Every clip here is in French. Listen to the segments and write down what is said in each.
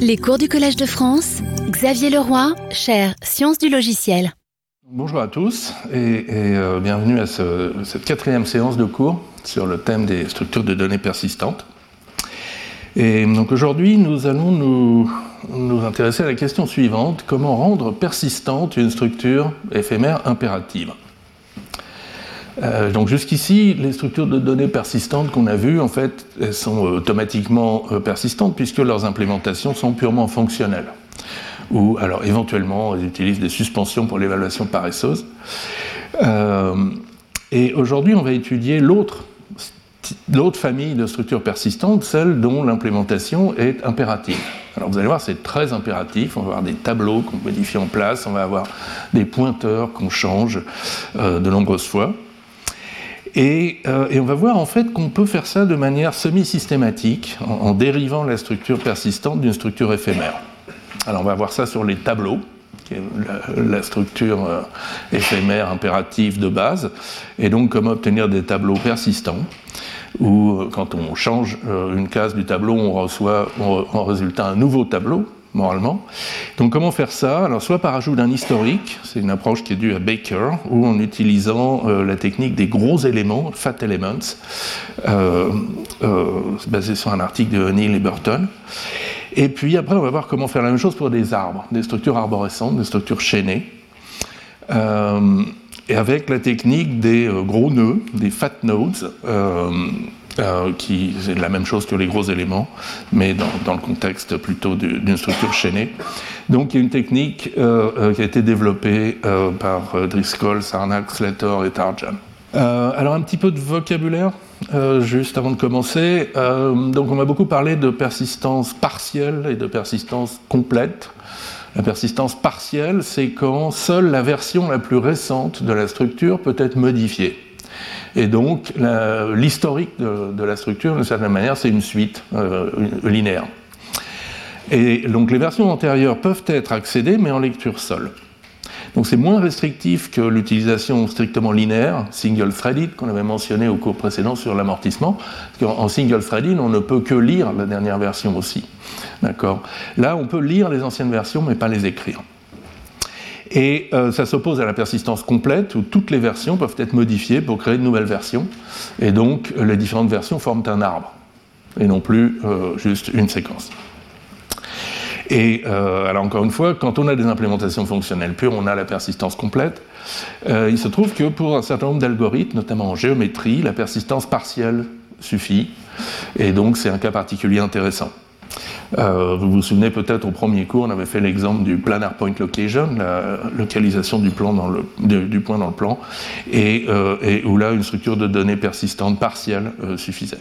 Les cours du Collège de France, Xavier Leroy, chaire Sciences du logiciel. Bonjour à tous et, euh, bienvenue à cette quatrième séance de cours sur le thème des structures de données persistantes. Et donc aujourd'hui, nous allons nous intéresser à la question suivante comment rendre persistante une structure éphémère impérative? Euh, donc jusqu'ici, les structures de données persistantes qu'on a vues, en fait, elles sont euh, automatiquement euh, persistantes puisque leurs implémentations sont purement fonctionnelles. Ou alors éventuellement, elles utilisent des suspensions pour l'évaluation paresseuse. et aujourd'hui, on va étudier l'autre l'autre famille de structures persistantes, celle dont l'implémentation est impérative. Alors vous allez voir, c'est très impératif. On va avoir des tableaux qu'on modifie en place, on va avoir des pointeurs qu'on change de nombreuses fois. Euh, et, on va voir en fait qu'on peut faire ça de manière semi-systématique, en, dérivant la structure persistante d'une structure éphémère. Alors on va voir ça sur les tableaux, qui est la, structure euh, éphémère impérative de base, et donc comment obtenir des tableaux persistants, où euh, quand on change une case du tableau, on reçoit en résultat un nouveau tableau, moralement. Donc comment faire ça? Alors soit par ajout d'un historique, c'est une approche qui est due à Baker, ou en utilisant euh, la technique des gros éléments, fat elements, euh, euh, basé sur un article de Neil et Burton. Et puis après, on va voir comment faire la même chose pour des arbres, des structures arborescentes, des structures chaînées. et avec la technique des gros nœuds, des fat nodes, euh, qui c'est la même chose que les gros éléments, mais dans, le contexte plutôt d'une structure chaînée. Donc il y a une technique euh, euh, qui a été développée par Driscoll, Sarnak, Slater et Tarjan. alors un petit peu de vocabulaire, juste avant de commencer. donc on va beaucoup parler de persistance partielle et de persistance complète. La persistance partielle, c'est quand seule la version la plus récente de la structure peut être modifiée. Et donc, l'historique de, la structure, d'une certaine manière, c'est une suite euh, linéaire. Et donc, les versions antérieures peuvent être accédées, mais en lecture seule. Donc, c'est moins restrictif que l'utilisation strictement linéaire, single-threaded, qu'on avait mentionné au cours précédent sur l'amortissement. En single-threaded, on ne peut que lire la dernière version aussi. D'accord? Là, on peut lire les anciennes versions, mais pas les écrire. Et euh, ça s'oppose à la persistance complète, où toutes les versions peuvent être modifiées pour créer de nouvelles versions. Et donc, les différentes versions forment un arbre, et non plus euh, juste une séquence. Et euh, alors encore une fois, quand on a des implémentations fonctionnelles pures, on a la persistance complète. il se trouve que pour un certain nombre d'algorithmes, notamment en géométrie, la persistance partielle suffit. Et donc c'est un cas particulier intéressant. Euh, vous vous souvenez peut-être au premier cours, on avait fait l'exemple du planar point location, la localisation du, point dans le plan, euh, et, où là une structure de données persistante partielle euh, suffisait.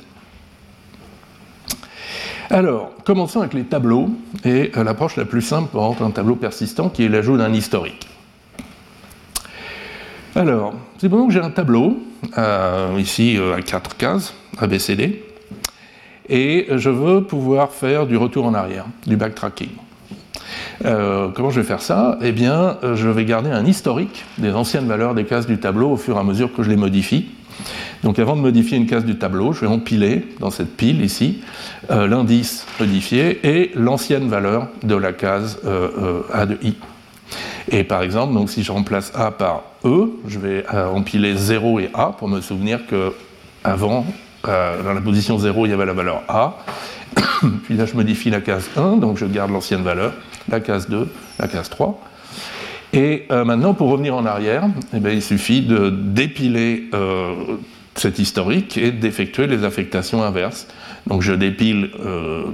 Alors, commençons avec les tableaux et l'approche la plus simple pour un tableau persistant qui est l'ajout d'un historique. Alors, c'est bon que j'ai un tableau, ici à 4 cases, ABCD, et je veux pouvoir faire du retour en arrière, du backtracking. Euh, comment je vais faire ça? Eh bien, euh, je vais garder un historique des anciennes valeurs des cases du tableau au fur et à mesure que je les modifie. Donc avant de modifier une case du tableau, je vais empiler dans cette pile ici euh, l'indice modifié et l'ancienne valeur de la case A de I. Et par exemple, donc si je remplace A par E, je vais empiler 0 et A pour me souvenir que avant euh, dans la position 0, il y avait la valeur A. Puis là, je modifie la case 1, donc je garde l'ancienne valeur, la case 2, la case 3. Et euh, maintenant, pour revenir en arrière, eh bien, il suffit de dépiler euh, cet historique et d'effectuer les affectations inverses. Donc je dépile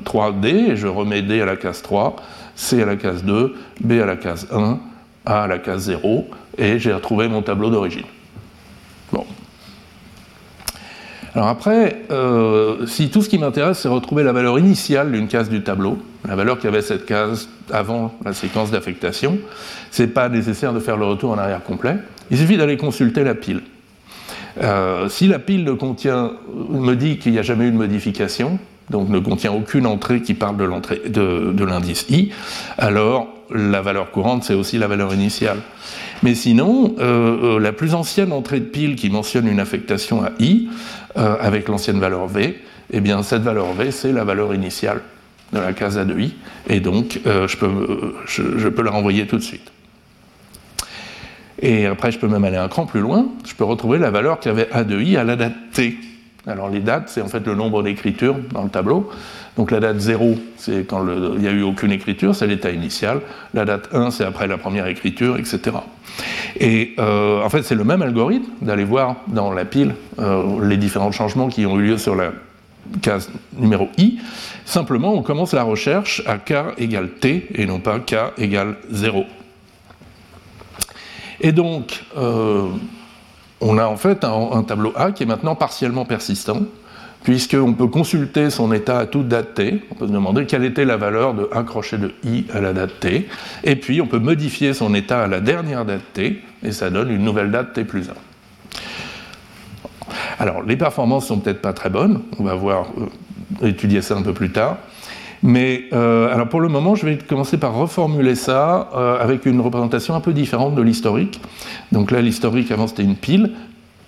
3D et je remets D à la case 3, C à la case 2, B à la case 1, A à la case 0, et j'ai retrouvé mon tableau d'origine. Bon, alors après, euh, si tout ce qui m'intéresse, c'est retrouver la valeur initiale d'une case du tableau, la valeur qui avait cette case avant la séquence d'affectation, c'est pas nécessaire de faire le retour en arrière complet. Il suffit d'aller consulter la pile. Euh, si la pile ne contient, me dit qu'il n'y a jamais eu de modification, donc ne contient aucune entrée qui parle de l'entrée de l'indice i, alors la valeur courante c'est aussi la valeur initiale. Mais sinon, euh, la plus ancienne entrée de pile qui mentionne une affectation à i, euh, avec l'ancienne valeur V, eh bien cette valeur V, c'est la valeur initiale de la case A de I, et donc je, peux, je peux la renvoyer tout de suite. Et après, je peux même aller un cran plus loin, je peux retrouver la valeur qu'avait A de I à la date T. Alors les dates, c'est en fait le nombre d'écritures dans le tableau. Donc la date 0, c'est quand il n'y a eu aucune écriture, c'est l'état initial. La date 1, c'est après la première écriture, etc. Et euh, en fait, c'est le même algorithme d'aller voir dans la pile euh, les différents changements qui ont eu lieu sur la case numéro i. Simplement, on commence la recherche à k égale t et non pas k égale 0. Et donc, euh, on a en fait un, tableau A qui est maintenant partiellement persistant, puisqu'on peut consulter son état à toute date t, on peut se demander quelle était la valeur de 1 crochet de i à la date t, et puis on peut modifier son état à la dernière date t, et ça donne une nouvelle date t plus 1. Alors, les performances sont peut-être pas très bonnes, on va voir, euh, étudier ça un peu plus tard, mais euh, alors pour le moment, je vais commencer par reformuler ça euh, avec une représentation un peu différente de l'historique. Donc là, l'historique avant c'était une pile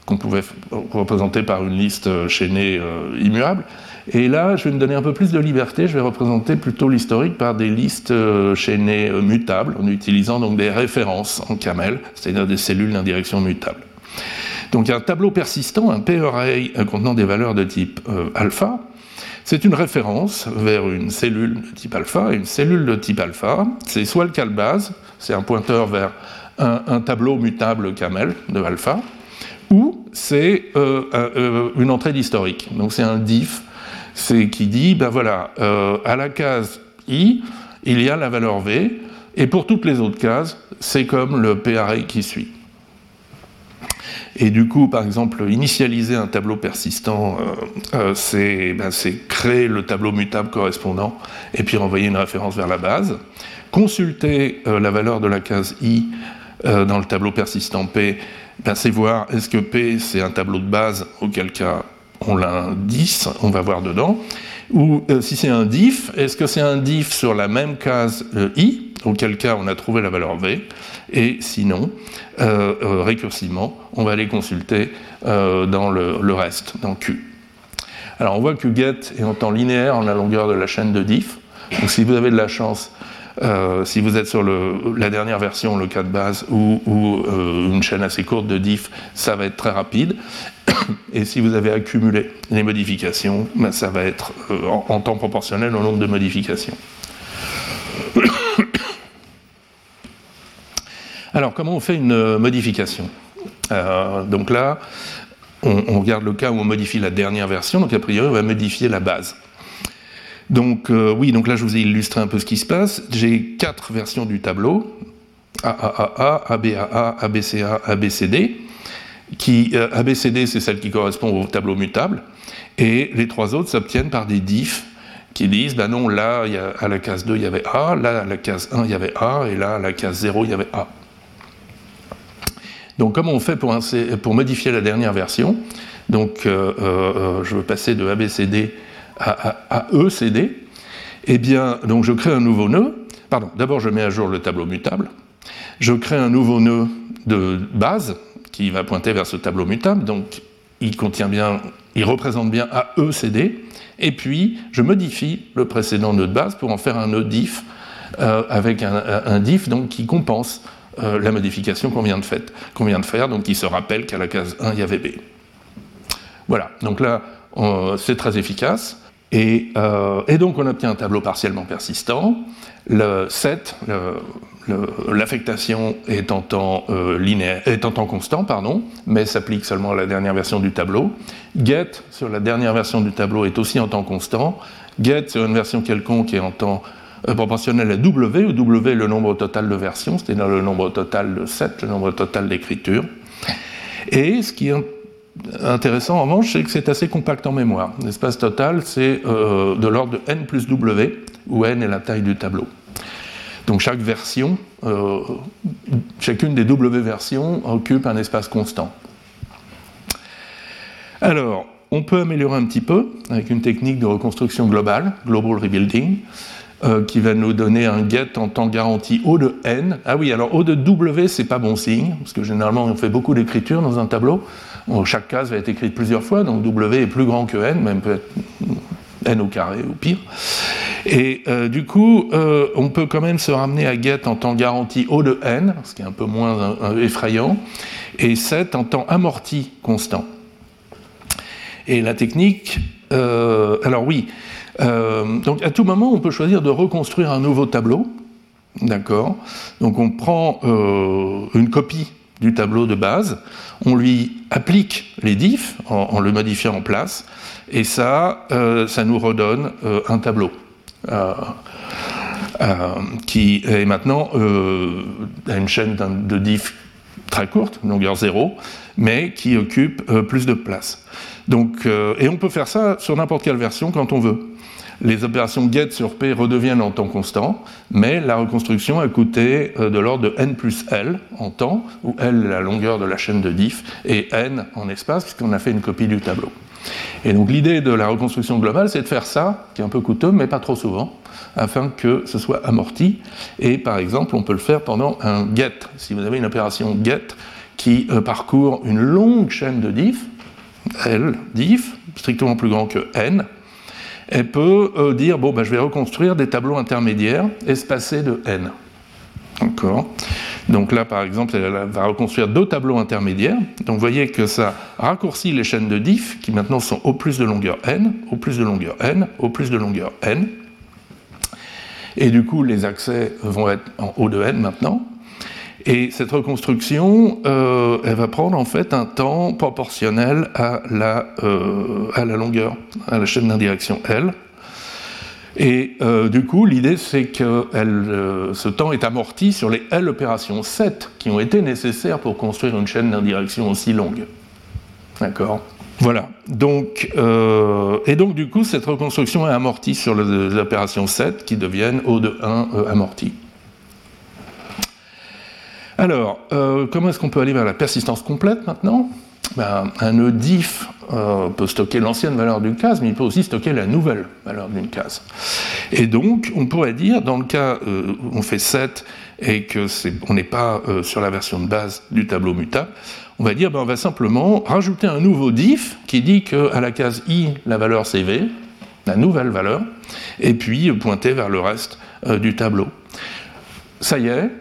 qu'on pouvait représenter par une liste euh, chaînée immuable. Et là, je vais me donner un peu plus de liberté. Je vais représenter plutôt l'historique par des listes chaînées mutables, en utilisant donc des références en camel, c'est-à-dire des cellules d'indirection mutable. Donc un tableau persistant, un p-array contenant des valeurs de type alpha, c'est une référence vers une cellule de type alpha, et une cellule de type alpha, c'est soit le calbase, c'est un pointeur vers un, tableau mutable camel de alpha, ou c'est euh, euh, une entrée d'historique. Donc c'est un diff c'est qui dit, ben voilà, euh, à la case i, il y a la valeur v, et pour toutes les autres cases, c'est comme le p qui suit. Et du coup, par exemple, initialiser un tableau persistant, euh, euh, ben, c'est créer le tableau mutable correspondant et puis renvoyer une référence vers la base. Consulter euh, la valeur de la case i dans le tableau persistant p, ben, c'est voir est-ce que p c'est un tableau de base, auquel cas on 10, on va voir dedans. Ou si c'est un diff, est-ce que c'est un diff sur la même case i, auquel cas on a trouvé la valeur v et sinon, euh, euh, récursivement, on va aller consulter euh, dans le, reste, dans Q. Alors on voit que get est en temps linéaire en la longueur de la chaîne de diff. Donc si vous avez de la chance, si vous êtes sur la dernière version, le cas de base, ou, une chaîne assez courte de diff, ça va être très rapide. Et si vous avez accumulé les modifications, ben, ça va être en temps proportionnel au nombre de modifications. Alors, comment on fait une euh, modification euh, Donc là, on, regarde le cas où on modifie la dernière version, donc a priori, on va modifier la base. Donc, euh, oui, donc là, je vous ai illustré un peu ce qui se passe. J'ai quatre versions du tableau AAAA, ABAA, ABCA, ABCD. Qui, ABCD, c'est celle qui correspond au tableau mutable, et les trois autres s'obtiennent par des diffs qui disent, ben non, là, à la case 2, il y avait A, là, à la case 1, il y avait A, et là, à la case 0, il y avait A. Donc, comment on fait pour, modifier la dernière version? Donc, euh, euh, je veux passer de ABCD à, ECD. Eh bien, donc je crée un nouveau nœud. Pardon, d'abord je mets à jour le tableau mutable. Je crée un nouveau nœud de base qui va pointer vers ce tableau mutable. Donc, il contient bien, il représente bien AECD. Et puis, je modifie le précédent nœud de base pour en faire un nœud diff euh, avec un, un, diff donc, qui compense euh, la modification qu'on vient, de faire, donc il se rappelle qu'à la case 1, il y avait B. Voilà, donc là, c'est très efficace. Euh, et, donc on obtient un tableau partiellement persistant. Le 7, l'affectation est, euh, est en temps constant, pardon, mais s'applique seulement à la dernière version du tableau. Get, sur la dernière version du tableau, est aussi en temps constant. Get, sur une version quelconque, est en temps euh, proportionnel à W, où W est le nombre total de versions, c'est-à-dire le nombre total de 7, le nombre total d'écritures. Et ce qui est intéressant en revanche, c'est que c'est assez compact en mémoire. L'espace total, c'est euh, de l'ordre de n plus W, où n est la taille du tableau. Donc chaque version, euh, chacune des W versions occupe un espace constant. Alors, on peut améliorer un petit peu avec une technique de reconstruction globale, Global Rebuilding. Euh, qui va nous donner un get en temps garanti O de n. Ah oui, alors O de W, c'est pas bon signe, parce que généralement on fait beaucoup d'écriture dans un tableau. chaque case va être écrite plusieurs fois, donc W est plus grand que n, même peut être n au carré ou pire. Et du coup, on peut quand même se ramener à get en temps garanti O de n, ce qui est un peu moins effrayant, et 7 en temps amorti constant. Et la technique, alors oui, donc à tout moment, on peut choisir de reconstruire un nouveau tableau. D'accord? Donc on prend une copie du tableau de base, on lui applique les diffs en, le modifiant en place, et ça, euh, ça nous redonne euh, un tableau. Euh, qui est maintenant à une chaîne de diffs très courte, longueur 0, mais qui occupe plus de place. Donc, et on peut faire ça sur n'importe quelle version quand on veut les opérations get sur P redeviennent en temps constant, mais la reconstruction a coûté euh, de l'ordre de n plus L en temps, où L est la longueur de la chaîne de diff, et n en espace, puisqu'on a fait une copie du tableau. Et donc l'idée de la reconstruction globale, c'est de faire ça, qui est un peu coûteux, mais pas trop souvent, afin que ce soit amorti. Et par exemple, on peut le faire pendant un get. Si vous avez une opération get qui euh, parcourt une longue chaîne de diff, L diff, strictement plus grand que n, elle peut euh, dire bon, ben, je vais reconstruire des tableaux intermédiaires espacés de n. D'accord Donc là, par exemple, elle va reconstruire deux tableaux intermédiaires. Donc vous voyez que ça raccourcit les chaînes de diff qui maintenant sont au plus de longueur n, au plus de longueur n, au plus de longueur n. Et du coup, les accès vont être en haut de n maintenant. Et cette reconstruction, euh, elle va prendre en fait un temps proportionnel à la, euh, à la longueur, à la chaîne d'indirection L. Et euh, du coup, l'idée c'est que ce temps est amorti sur les L opérations 7 qui ont été nécessaires pour construire une chaîne d'indirection aussi longue. D'accord? Voilà. Donc, et donc, du coup, cette reconstruction est amortie sur les, opérations 7 qui deviennent O de 1 amorties. Alors, euh, comment est-ce qu'on peut aller vers la persistance complète maintenant? Ben, Un nœud diff euh, peut stocker l'ancienne valeur d'une case, mais il peut aussi stocker la nouvelle valeur d'une case. Et donc, on pourrait dire, dans le cas euh, où on fait 7 et qu'on n'est pas sur la version de base du tableau mutable, on va dire ben, on va simplement rajouter un nouveau diff qui dit qu'à la case i, la valeur c'est v, la nouvelle valeur, et puis pointer vers le reste du tableau. Ça y est,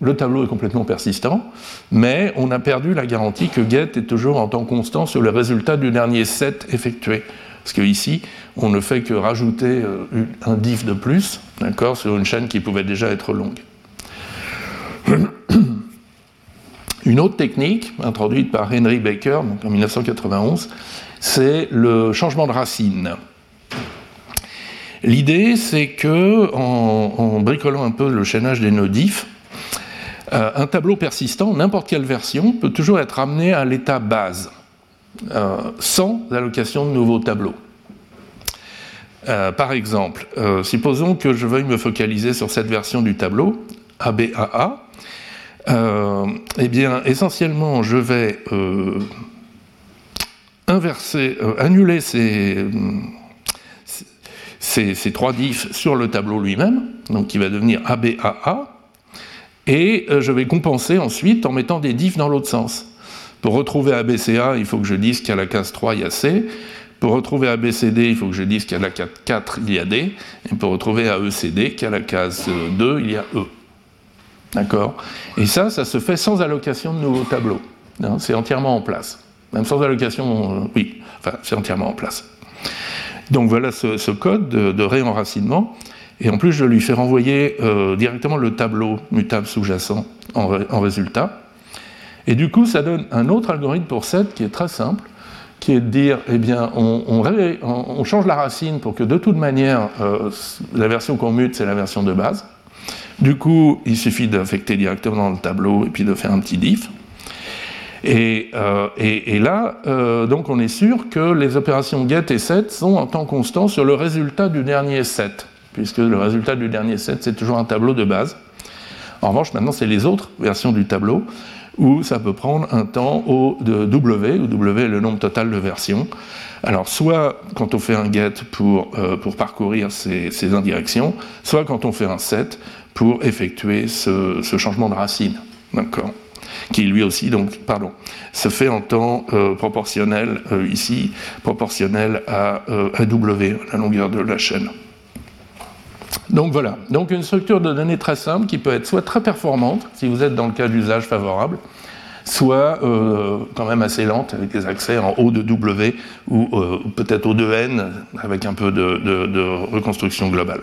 le tableau est complètement persistant, mais on a perdu la garantie que get est toujours en temps constant sur le résultat du dernier set effectué. Parce qu'ici, on ne fait que rajouter euh, un diff de plus, d'accord, sur une chaîne qui pouvait déjà être longue. Une autre technique, introduite par Henry Baker en 1991, c'est le changement de racine. L'idée, c'est que, en, bricolant un peu le chaînage des nœuds diffs, euh, un tableau persistant, n'importe quelle version, peut toujours être ramené à l'état base, euh, sans allocation de nouveaux tableaux. Euh, par exemple, supposons que je veuille me focaliser sur cette version du tableau, ABAA. eh bien, essentiellement, je vais annuler ces, ces, trois diffs sur le tableau lui-même, donc qui va devenir ABAA et euh, je vais compenser ensuite en mettant des diffs dans l'autre sens. Pour retrouver ABCA, il faut que je dise qu'à la case 3, il y a C. Pour retrouver ABCD, il faut que je dise qu'à la case 4, il y a D. Et pour retrouver AECD, qu'à la case 2, il y a E. D'accord? Et ça, ça se fait sans allocation de nouveaux tableaux. Hein, c'est entièrement en place. Même sans allocation, euh, oui, enfin, c'est entièrement en place. Donc voilà ce, code de réenracinement. Et en plus, je lui fais renvoyer euh, directement le tableau mutable sous-jacent en, résultat. Et du coup, ça donne un autre algorithme pour 7 qui est très simple, qui est de dire, eh bien, on, change la racine pour que de toute manière, euh, la version qu'on mute, c'est la version de base. Du coup, il suffit d'affecter directement dans le tableau et puis de faire un petit diff. Et, euh, là, donc on est sûr que les opérations get et set sont en temps constant sur le résultat du dernier set puisque le résultat du dernier set, c'est toujours un tableau de base. En revanche, maintenant, c'est les autres versions du tableau où ça peut prendre un temps au de W, où W est le nombre total de versions. Alors, soit quand on fait un get pour, euh, parcourir ces, indirections, soit quand on fait un set pour effectuer ce, changement de racine. D'accord qui lui aussi, donc, pardon, se fait en temps euh, proportionnel, euh, ici, proportionnel à W, la longueur de la chaîne. Donc voilà, donc une structure de données très simple qui peut être soit très performante, si vous êtes dans le cas d'usage favorable, soit euh, quand même assez lente avec des accès en O de W ou euh, peut-être O de N avec un peu de, de reconstruction globale.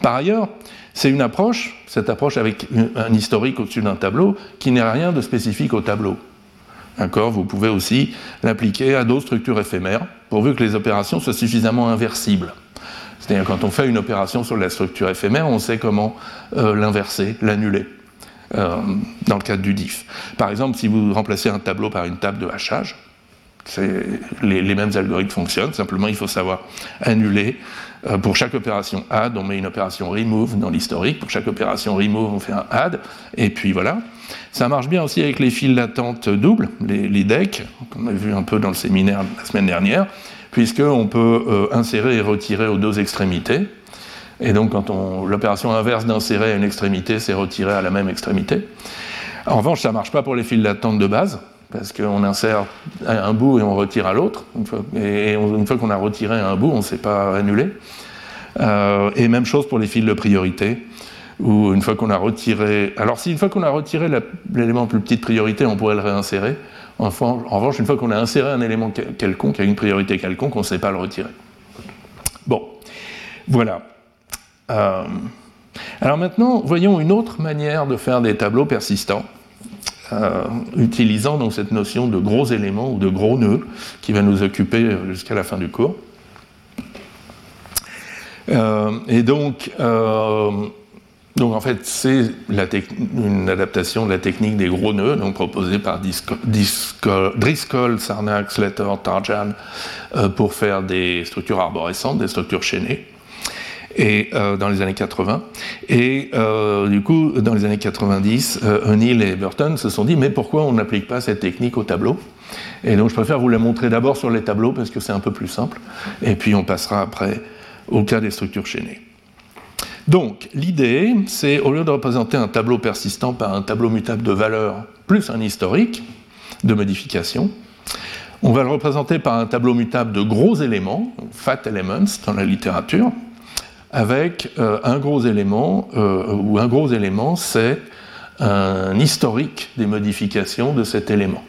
Par ailleurs, c'est une approche, cette approche avec un historique au-dessus d'un tableau, qui n'est rien de spécifique au tableau. D'accord? Vous pouvez aussi l'appliquer à d'autres structures éphémères, pourvu que les opérations soient suffisamment inversibles. C'est-à-dire quand on fait une opération sur la structure éphémère, on sait comment euh, l'inverser, l'annuler, euh, dans le cadre du diff. Par exemple, si vous remplacez un tableau par une table de hachage, les, mêmes algorithmes fonctionnent, simplement il faut savoir annuler. Euh, pour chaque opération add, on met une opération remove dans l'historique. Pour chaque opération remove, on fait un add. Et puis voilà. Ça marche bien aussi avec les files d'attente doubles, les, les decks, qu'on a vu un peu dans le séminaire la semaine dernière puisqu'on peut euh, insérer et retirer aux deux extrémités. Et donc, quand l'opération inverse d'insérer à une extrémité, c'est retirer à la même extrémité. En revanche, ça ne marche pas pour les fils d'attente de base, parce qu'on insère un bout et on retire à l'autre. Et une fois qu'on a retiré un bout, on ne sait pas annuler. Euh, et même chose pour les fils de priorité, où une fois qu'on a retiré. Alors, si une fois qu'on a retiré l'élément plus petite priorité, on pourrait le réinsérer. En revanche, une fois qu'on a inséré un élément quelconque, a une priorité quelconque, on ne sait pas le retirer. Bon, voilà. Euh, alors maintenant, voyons une autre manière de faire des tableaux persistants, euh, utilisant donc cette notion de gros éléments ou de gros nœuds qui va nous occuper jusqu'à la fin du cours. Euh, et donc, donc en fait, c'est une adaptation de la technique des gros nœuds, donc proposée par Driscoll, Sarnak, Slater, Tarjan, euh, pour faire des structures arborescentes, des structures chaînées, et euh, dans les années 80. Et euh, du coup, dans les années 90, O'Neill et Burton se sont dit, mais pourquoi on n'applique pas cette technique au tableau? Et donc je préfère vous la montrer d'abord sur les tableaux, parce que c'est un peu plus simple, et puis on passera après au cas des structures chaînées. Donc, l'idée, c'est au lieu de représenter un tableau persistant par un tableau mutable de valeur plus un historique de modification, on va le représenter par un tableau mutable de gros éléments, fat elements dans la littérature, avec euh, un gros élément, euh, ou un gros élément, c'est un historique des modifications de cet élément.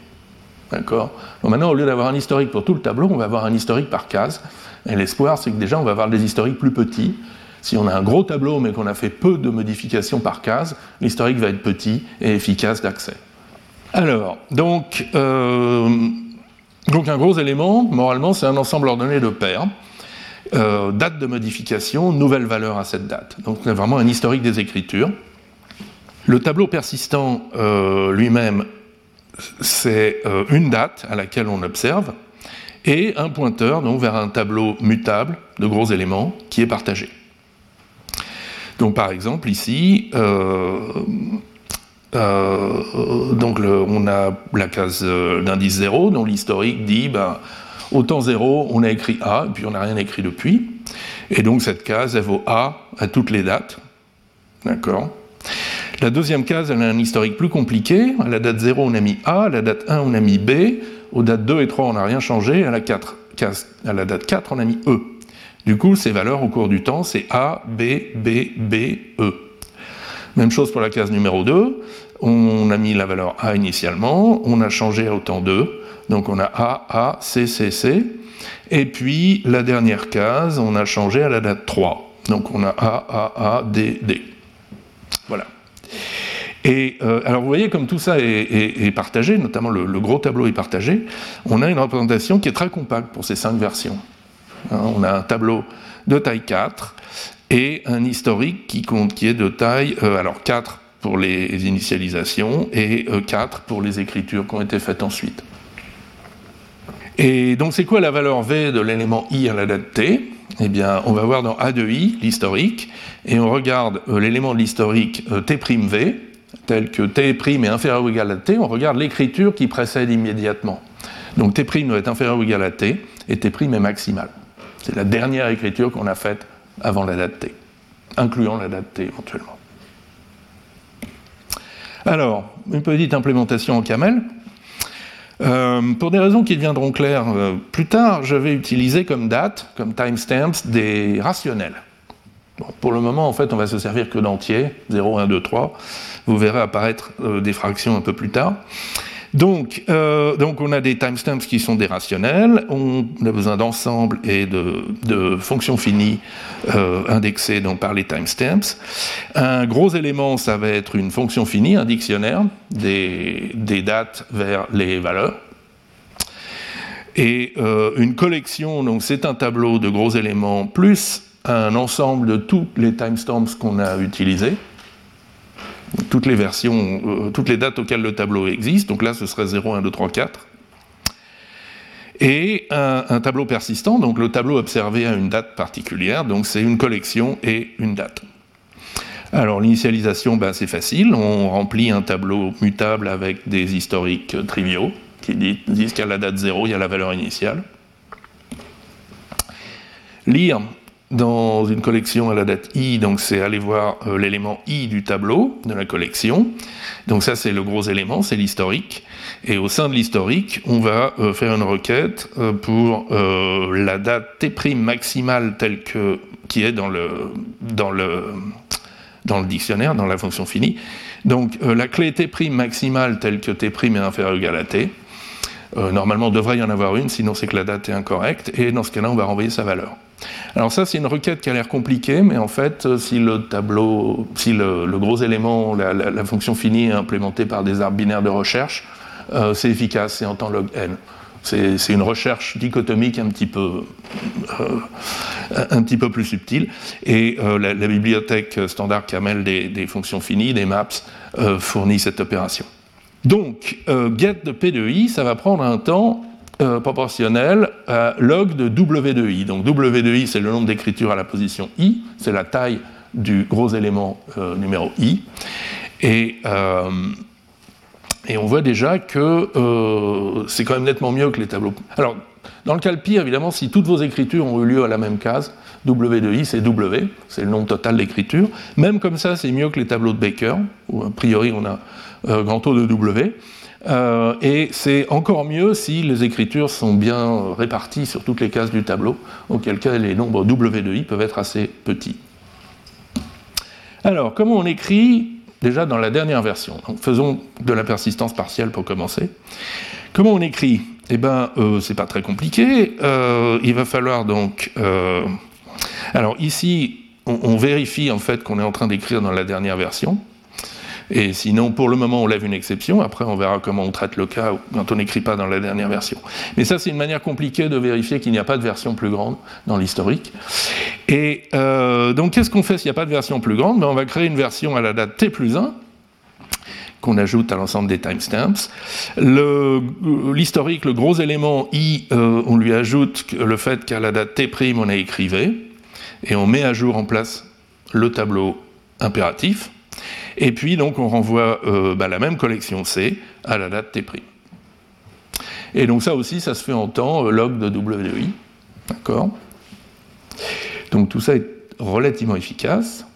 D'accord? Maintenant, au lieu d'avoir un historique pour tout le tableau, on va avoir un historique par case. Et l'espoir, c'est que déjà, on va avoir des historiques plus petits, si on a un gros tableau mais qu'on a fait peu de modifications par case, l'historique va être petit et efficace d'accès. Alors, donc, euh, un gros élément, moralement, c'est un ensemble ordonné de paires. Euh, date de modification, nouvelle valeur à cette date. Donc c'est vraiment un historique des écritures. Le tableau persistant euh, lui-même, c'est une date à laquelle on observe et un pointeur donc vers un tableau mutable de gros éléments qui est partagé. Donc par exemple ici, euh, euh, donc on a la case euh, d'indice 0 dont l'historique dit ben, au temps 0 on a écrit A et puis on n'a rien écrit depuis. Et donc cette case elle vaut A à toutes les dates. D'accord La deuxième case elle a un historique plus compliqué. À la date 0 on a mis A, à la date 1 on a mis B, aux dates 2 et 3 on n'a rien changé, à la, 4, à la date 4 on a mis E. Du coup, ces valeurs au cours du temps, c'est A, B, B, B, E. Même chose pour la case numéro 2. On a mis la valeur A initialement, on a changé au temps 2, donc on a A, A, C, C, C. Et puis la dernière case, on a changé à la date 3. Donc on a A, A, A, D, D. Voilà. Et euh, alors vous voyez comme tout ça est, partagé, notamment le, le, gros tableau est partagé, on a une représentation qui est très compacte pour ces cinq versions. Hein, on a un tableau de taille 4 et un historique qui, compte, qui est de taille, euh, alors 4 pour les initialisations et 4 euh, pour les écritures qui ont été faites ensuite. Et donc c'est quoi la valeur V de l'élément I à la date T? Eh bien on va voir dans A de I l'historique et on regarde euh, l'élément de l'historique T'V tel que T' est inférieur ou égal à T, on regarde l'écriture qui précède immédiatement. Donc T' doit être inférieur ou égal à T et T' est maximal. C'est la dernière écriture qu'on a faite avant la date T, incluant la date T éventuellement. Alors, une petite implémentation en camel. Euh, pour des raisons qui deviendront claires euh, plus tard, je vais utiliser comme date, comme timestamps, des rationnels. pour le moment, en fait, on va se servir que d'entiers, 0, 1, 2, 3. Vous verrez apparaître des fractions un peu plus tard. Donc, euh, donc on a des timestamps qui sont des rationnels, on a besoin d'ensemble et de, fonctions finies euh, indexées donc, par les timestamps. Un gros élément, ça va être une fonction finie, un dictionnaire, des, des dates vers les valeurs. Et euh, une collection, donc c'est un tableau de gros éléments plus un ensemble de tous les timestamps qu'on a utilisés toutes les versions, euh, toutes les dates auxquelles le tableau existe. Donc là, ce serait 0, 1, 2, 3, 4. Et un, tableau persistant, donc le tableau observé à une date particulière, donc c'est une collection et une date. Alors l'initialisation, ben, c'est facile, on remplit un tableau mutable avec des historiques triviaux qui disent qu'à la date 0, il y a la valeur initiale. Lire, dans une collection à la date i, donc c'est aller voir euh, l'élément i du tableau de la collection. Donc ça c'est le gros élément, c'est l'historique. Et au sein de l'historique, on va euh, faire une requête euh, pour la date t' maximale telle que qui est dans le dans le dans le dictionnaire, dans la fonction finie. Donc la clé t' maximale telle que t' est inférieur ou égal à t. normalement, il devrait y en avoir une, sinon c'est que la date est incorrecte. Et dans ce cas-là, on va renvoyer sa valeur. Alors ça, c'est une requête qui a l'air compliquée, mais en fait, euh, si le tableau, si le, gros élément, la, fonction finie est implémentée par des arbres binaires de recherche, euh, c'est efficace, c'est en temps log n. C'est une recherche dichotomique un petit peu, euh, un petit peu plus subtile. Et la, bibliothèque standard Camel des, des, fonctions finies, des maps, fournit cette opération. Donc, get de P de I, ça va prendre un temps euh, proportionnel à log de W de i. Donc W de i, c'est le nombre d'écritures à la position i, c'est la taille du gros élément euh, numéro i. Et, euh, et, on voit déjà que c'est quand même nettement mieux que les tableaux. Alors, dans le cas le pire, évidemment, si toutes vos écritures ont eu lieu à la même case, W de i, c'est W, c'est le nombre total d'écritures. Même comme ça, c'est mieux que les tableaux de Baker, où a priori on a grand taux de W. Euh, et c'est encore mieux si les écritures sont bien réparties sur toutes les cases du tableau, auquel cas les nombres W de I peuvent être assez petits. Alors, comment on écrit déjà dans la dernière version? Faisons de la persistance partielle pour commencer. Comment on écrit? Eh bien, euh, c'est pas très compliqué. Euh, il va falloir donc. alors, ici, on vérifie en fait qu'on est en train d'écrire dans la dernière version. Et sinon, pour le moment, on lève une exception. Après, on verra comment on traite le cas quand on n'écrit pas dans la dernière version. Mais ça, c'est une manière compliquée de vérifier qu'il n'y a pas de version plus grande dans l'historique. Et euh, donc, qu'est-ce qu'on fait s'il n'y a pas de version plus grande? Ben, On va créer une version à la date t plus 1 qu'on ajoute à l'ensemble des timestamps. L'historique, le, gros élément i, euh, on lui ajoute le fait qu'à la date t', on a écrivé, et on met à jour en place le tableau impératif. Et puis, donc, on renvoie euh, bah, la même collection C à la date T'. Et donc, ça aussi, ça se fait en temps euh, log de WI. D'accord? Donc, tout ça est relativement efficace.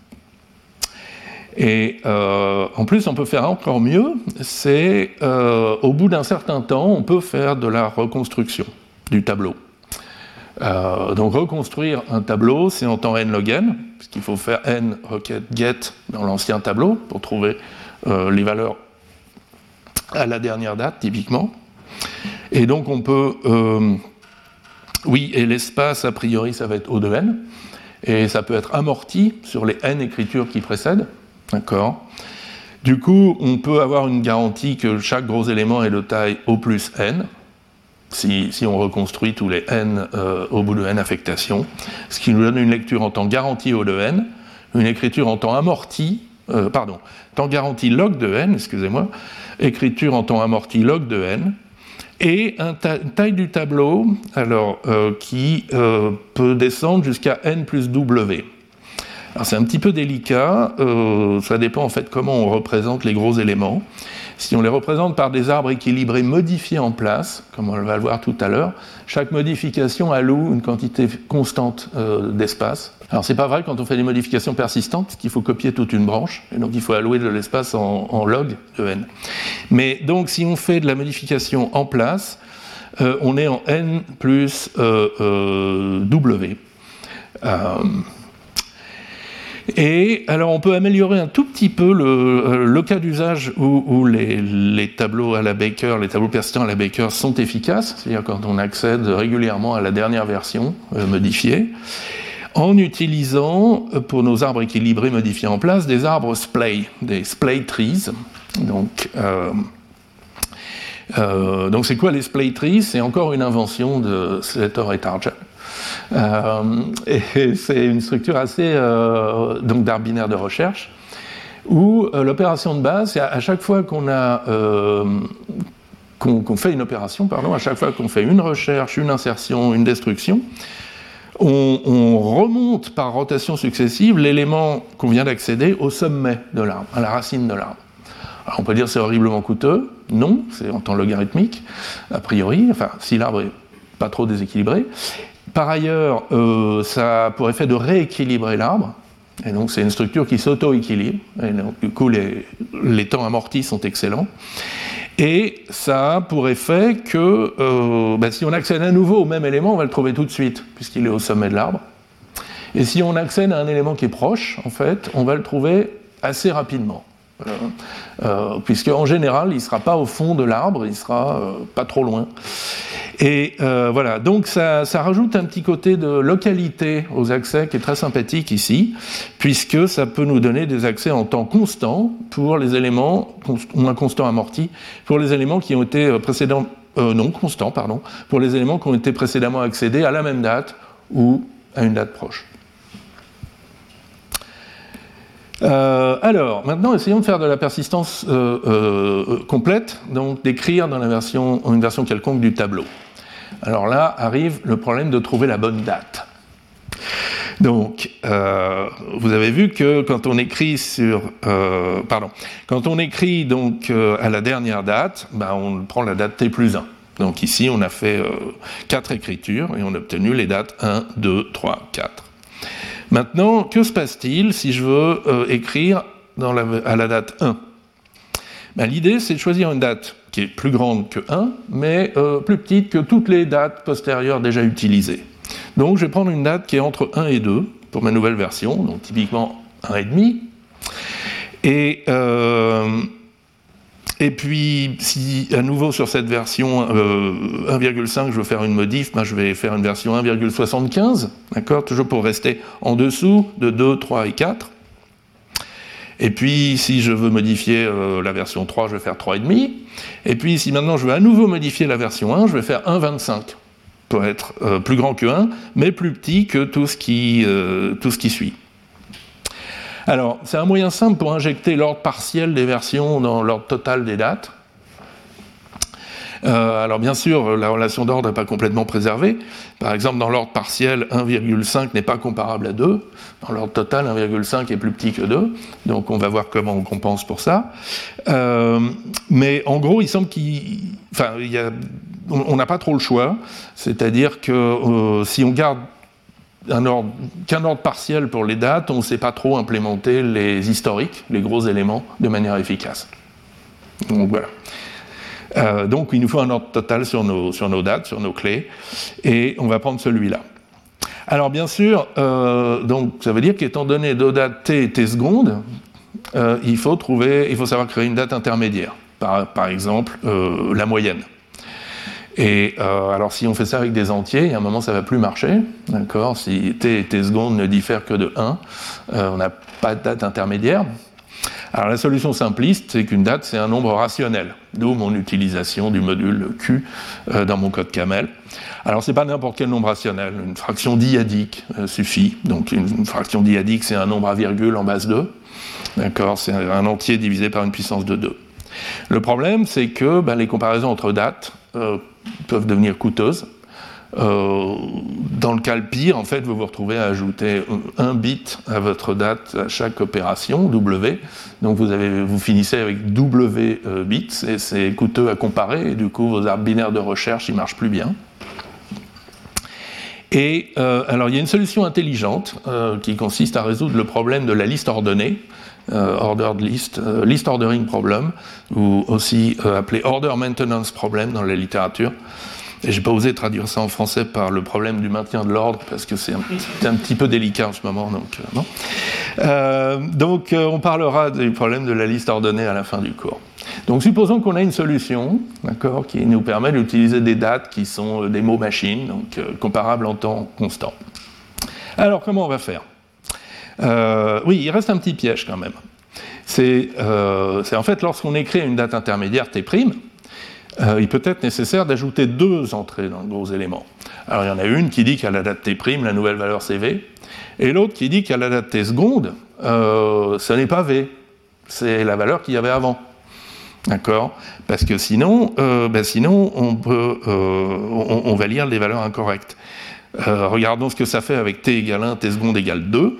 Et euh, en plus, on peut faire encore mieux, c'est au bout d'un certain temps, on peut faire de la reconstruction du tableau. Euh, donc reconstruire un tableau, c'est en temps n log n, puisqu'il faut faire n requête get dans l'ancien tableau pour trouver euh, les valeurs à la dernière date, typiquement. Et donc on peut... Euh, oui, et l'espace, a priori, ça va être O de n, et ça peut être amorti sur les n écritures qui précèdent. D'accord? Du coup, on peut avoir une garantie que chaque gros élément est de taille O plus n, si, on reconstruit tous les n euh, au bout de n affectations, ce qui nous donne une lecture en temps garanti O de n, une écriture en temps amorti, euh, pardon, temps garanti log de n, excusez-moi, écriture en temps amorti log de n, et une taille du tableau alors, euh, qui peut descendre jusqu'à n plus w. C'est un petit peu délicat, ça dépend en fait comment on représente les gros éléments. Si on les représente par des arbres équilibrés modifiés en place, comme on va le voir tout à l'heure, chaque modification alloue une quantité constante euh, d'espace. Alors c'est pas vrai quand on fait des modifications persistantes qu'il faut copier toute une branche, et donc il faut allouer de l'espace en, log de n. Mais donc si on fait de la modification en place, euh, on est en n plus euh, w. Et alors on peut améliorer un tout petit peu le, le cas d'usage où, les, tableaux à la Baker, les tableaux persistants à la Baker sont efficaces, c'est-à-dire quand on accède régulièrement à la dernière version euh, modifiée, en utilisant pour nos arbres équilibrés modifiés en place des arbres splay, des splay trees. Donc euh, euh, c'est quoi les splay trees? C'est encore une invention de Slater et Tarjan. Euh, et c'est une structure assez euh, donc d'art binaire de recherche où euh, l'opération de base, c'est à, chaque fois qu'on a qu'on fait une opération, pardon, à chaque fois qu'on fait une recherche, une insertion, une destruction, on, on remonte par rotation successive l'élément qu'on vient d'accéder au sommet de l'arbre, à la racine de l'arbre. On peut dire c'est horriblement coûteux, non, c'est en temps logarithmique, a priori, enfin si l'arbre est pas trop déséquilibré. Par ailleurs, euh, ça a pour effet de rééquilibrer l'arbre, et donc c'est une structure qui s'auto-équilibre, et donc du coup les, temps amortis sont excellents. Et ça a pour effet que euh, bah, si on accède à nouveau au même élément, on va le trouver tout de suite, puisqu'il est au sommet de l'arbre. Et si on accède à un élément qui est proche, en fait, on va le trouver assez rapidement. Euh, euh, puisque en général, il ne sera pas au fond de l'arbre, il sera euh, pas trop loin. Et voilà, donc ça, rajoute un petit côté de localité aux accès qui est très sympathique ici, puisque ça peut nous donner des accès en temps constant pour les éléments, ou un constant amorti, pour les éléments qui ont été précédents, euh, non, pour les éléments qui ont été précédemment accédés à la même date ou à une date proche. Euh, alors, maintenant, essayons de faire de la persistance euh, euh, complète, donc d'écrire dans une version quelconque du tableau. Alors là arrive le problème de trouver la bonne date. Donc, vous avez vu que quand on écrit sur, pardon, quand on écrit donc à la dernière date, ben, on prend la date t plus 1. Donc ici, on a fait quatre écritures et on a obtenu les dates 1, 2, 3, 4. Maintenant, que se passe-t-il si je veux euh, écrire à la date 1 ben, L'idée, c'est de choisir une date qui est plus grande que 1, mais euh, plus petite que toutes les dates postérieures déjà utilisées. Donc, je vais prendre une date qui est entre 1 et 2 pour ma nouvelle version, donc typiquement 1,5. Et, euh, et puis, si à nouveau sur cette version euh, 1,5, je veux faire une modif, ben je vais faire une version 1,75, d'accord Toujours pour rester en dessous de 2, 3 et 4. Et puis, si je veux modifier euh, la version 3, je vais faire 3,5. Et puis, si maintenant je veux à nouveau modifier la version 1, je vais faire 1,25 pour être euh, plus grand que 1, mais plus petit que tout ce qui, euh, tout ce qui suit. Alors, c'est un moyen simple pour injecter l'ordre partiel des versions dans l'ordre total des dates. Euh, alors bien sûr, la relation d'ordre n'est pas complètement préservée. Par exemple, dans l'ordre partiel, 1,5 n'est pas comparable à 2. Dans l'ordre total, 1,5 est plus petit que 2. Donc on va voir comment on compense pour ça. Euh, mais en gros, il semble qu'il... N'a pas trop le choix. C'est-à-dire que euh, si on garde qu'un ordre, partiel pour les dates, on ne sait pas trop implémenter les historiques, les gros éléments, de manière efficace. Donc voilà. Euh, donc il nous faut un ordre total sur nos, dates, sur nos clés, et on va prendre celui-là. Alors bien sûr, euh, donc ça veut dire qu'étant donné deux dates t et t secondes, euh, il faut trouver, il faut savoir créer une date intermédiaire. Par, exemple, la moyenne. Et euh, alors, si on fait ça avec des entiers, a un moment, ça va plus marcher. D'accord? Si t et t secondes ne diffèrent que de 1, euh, on n'a pas de date intermédiaire. Alors, la solution simpliste, c'est qu'une date, c'est un nombre rationnel. D'où mon utilisation du module Q euh, dans mon code camel. Alors, c'est pas n'importe quel nombre rationnel. Une fraction diadique euh, suffit. Donc, une, une fraction diadique, c'est un nombre à virgule en base 2. D'accord? C'est un entier divisé par une puissance de 2. Le problème, c'est que ben, les comparaisons entre dates euh, peuvent devenir coûteuses. Euh, dans le cas le pire, en fait, vous vous retrouvez à ajouter un bit à votre date à chaque opération, W. Donc vous, avez, vous finissez avec W euh, bits et c'est coûteux à comparer et du coup vos arbres binaires de recherche, ils marchent plus bien. Et euh, alors il y a une solution intelligente qui consiste à résoudre le problème de la liste ordonnée, ordered list, euh, list ordering problem, ou aussi euh, appelé order maintenance problem dans la littérature. Et j'ai pas osé traduire ça en français par le problème du maintien de l'ordre, parce que c'est un, petit peu délicat en ce moment. Donc, euh, on parlera du problème de la liste ordonnée à la fin du cours. Donc supposons qu'on a une solution, qui nous permet d'utiliser des dates qui sont des mots machines, donc comparables en temps constant. Alors comment on va faire? Oui, il reste un petit piège quand même. Euh, c'est en fait lorsqu'on écrit une date intermédiaire T', euh, il peut être nécessaire d'ajouter deux entrées dans le gros élément. Alors il y en a une qui dit qu'à la date T', la nouvelle valeur c'est V, et l'autre qui dit qu'à la date T seconde, euh, ce n'est pas V, c'est la valeur qu'il y avait avant. D'accord? Parce que sinon, ben on, va lire des valeurs incorrectes. regardons ce que ça fait avec t égale 1, t seconde égale 2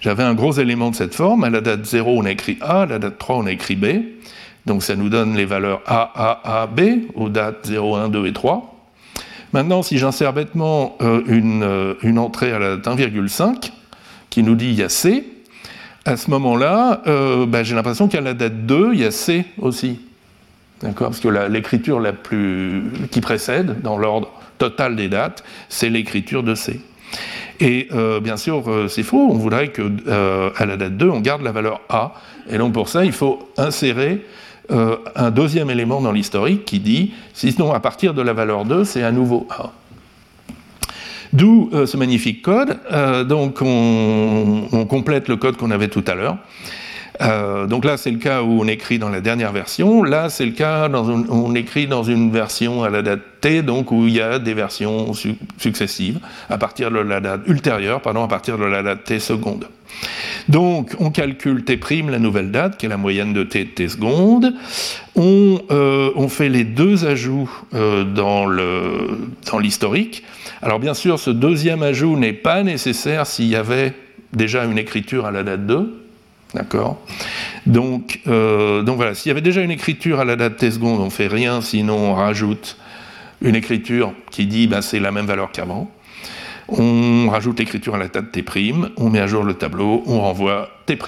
j'avais un gros élément de cette forme. À la date 0, on a écrit A, à la date 3, on a écrit B. Donc ça nous donne les valeurs A, A, A, B aux dates 0, 1, 2 et 3. Maintenant, si j'insère bêtement euh, une, euh, une, entrée à la date 1,5 qui nous dit il y a C, à ce moment-là, euh, ben, j'ai l'impression qu'à la date 2, il y a C aussi. D'accord? Parce que l'écriture la, plus qui précède, dans l'ordre total des dates, c'est l'écriture de C. Et euh, bien sûr, euh, c'est faux. On voudrait que euh, à la date 2, on garde la valeur A. Et donc pour ça, il faut insérer un deuxième élément dans l'historique qui dit, sinon à partir de la valeur 2, c'est à nouveau A. D'où ce magnifique code. donc on, on, complète le code qu'on avait tout à l'heure. Euh, donc là, c'est le cas où on écrit dans la dernière version. Là, c'est le cas où on écrit dans une version à la date T, donc où il y a des versions successives à partir de la date ultérieure, pardon, à partir de la date T seconde. Donc, on calcule T', la nouvelle date, qui est la moyenne de T de T seconde. On, euh, on fait les deux ajouts euh, dans l'historique. Dans Alors, bien sûr, ce deuxième ajout n'est pas nécessaire s'il y avait déjà une écriture à la date 2. D'accord donc, euh, donc voilà, s'il y avait déjà une écriture à la date t seconde, on ne fait rien, sinon on rajoute une écriture qui dit ben, c'est la même valeur qu'avant. On rajoute l'écriture à la date t', on met à jour le tableau, on renvoie t'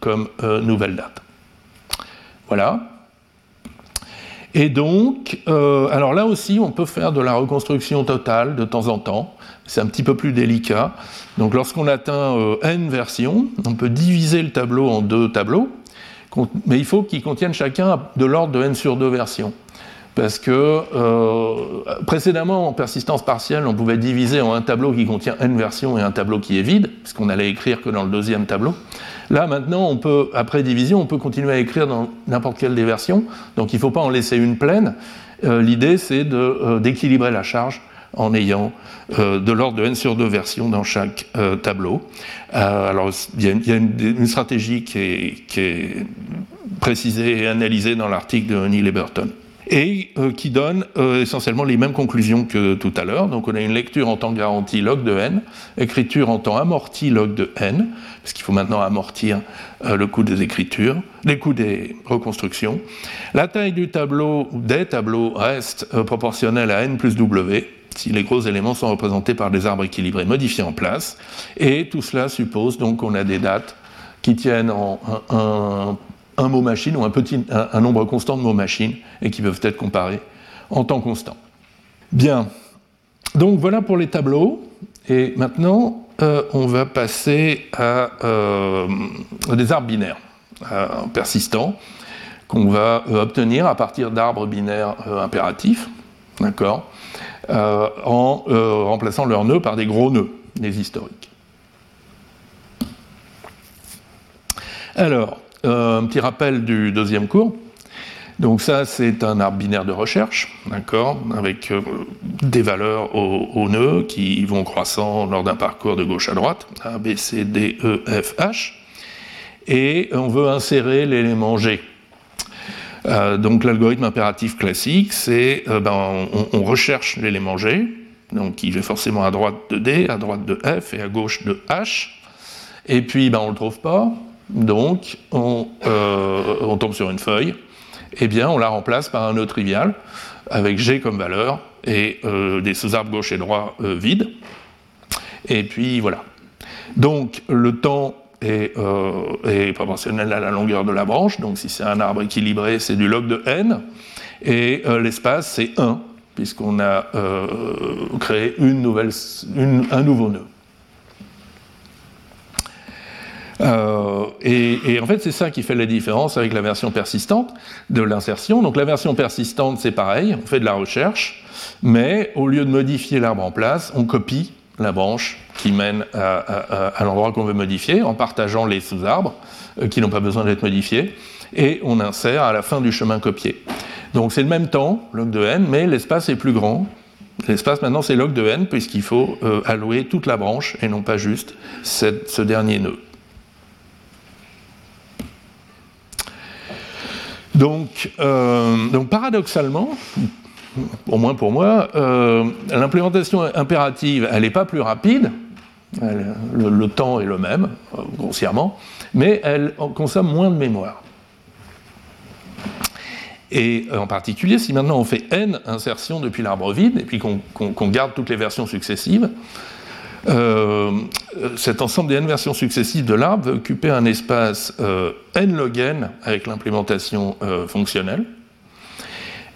comme euh, nouvelle date. Voilà. Et donc, euh, alors là aussi, on peut faire de la reconstruction totale de temps en temps. C'est un petit peu plus délicat. Donc, lorsqu'on atteint euh, n versions, on peut diviser le tableau en deux tableaux, mais il faut qu'ils contiennent chacun de l'ordre de n sur 2 versions. Parce que euh, précédemment, en persistance partielle, on pouvait diviser en un tableau qui contient n versions et un tableau qui est vide, puisqu'on allait écrire que dans le deuxième tableau. Là, maintenant, après division, on peut continuer à écrire dans n'importe quelle des versions. Donc il ne faut pas en laisser une pleine. Euh, l'idée, c'est d'équilibrer la charge en ayant euh, de l'ordre de n sur 2 versions dans chaque tableau. alors, il y a, une, stratégie qui est, précisée et analysée dans l'article de Neil Eberton et euh, qui donne euh, essentiellement les mêmes conclusions que tout à l'heure. Donc on a une lecture en temps garanti log de n, écriture en temps amorti log de n, parce qu'il faut maintenant amortir euh, le coût des écritures, les coûts des reconstructions. La taille du tableau ou des tableaux reste proportionnelle à n plus w, si les gros éléments sont représentés par des arbres équilibrés modifiés en place. Et tout cela suppose donc qu'on a des dates qui tiennent en un, mot machine ou un, nombre constant de mots machines et qui peuvent être comparés en temps constant. Bien, donc voilà pour les tableaux. Et maintenant, euh, on va passer à, euh, des arbres binaires euh, persistants qu'on va obtenir à partir d'arbres binaires impératifs, d'accord, en remplaçant leurs nœuds par des gros nœuds, des historiques. Alors, euh, un petit rappel du deuxième cours. Donc ça, c'est un arbre binaire de recherche, d'accord, avec euh, des valeurs au, nœud qui vont croissant lors d'un parcours de gauche à droite, A, B, C, D, E, F, H. Et on veut insérer l'élément G. Euh, donc l'algorithme impératif classique, c'est ben, on, recherche l'élément G, donc il est forcément à droite de D, à droite de F et à gauche de H. Et puis ben, on ne le trouve pas, donc euh, on, tombe sur une feuille, et eh bien on la remplace par un nœud trivial avec G comme valeur et euh, des sous-arbres gauche et droit euh, vides. Et puis voilà. Donc le temps est, est, proportionnel à la longueur de la branche, donc si c'est un arbre équilibré, c'est du log de n, et l'espace c'est 1, puisqu'on a créé une nouvelle, un nouveau nœud. et, en fait, c'est ça qui fait la différence avec la version persistante de l'insertion. Donc la version persistante, c'est pareil, on fait de la recherche, mais au lieu de modifier l'arbre en place, on copie la branche qui mène à, l'endroit qu'on veut modifier en partageant les sous-arbres euh, qui n'ont pas besoin d'être modifiés et on insère à la fin du chemin copié. Donc c'est le même temps, log de n, mais l'espace est plus grand. L'espace maintenant c'est log de n puisqu'il faut euh, allouer toute la branche et non pas juste ce dernier nœud. Donc, euh, donc paradoxalement, au moins pour moi, euh, l'implémentation impérative, elle n'est pas plus rapide, le, temps est le même, euh, grossièrement, mais elle consomme moins de mémoire. Et en particulier, si maintenant on fait n insertions depuis l'arbre vide, et puis qu'on garde toutes les versions successives, euh, cet ensemble des n versions successives de l'arbre va occuper un espace n log n avec l'implémentation fonctionnelle,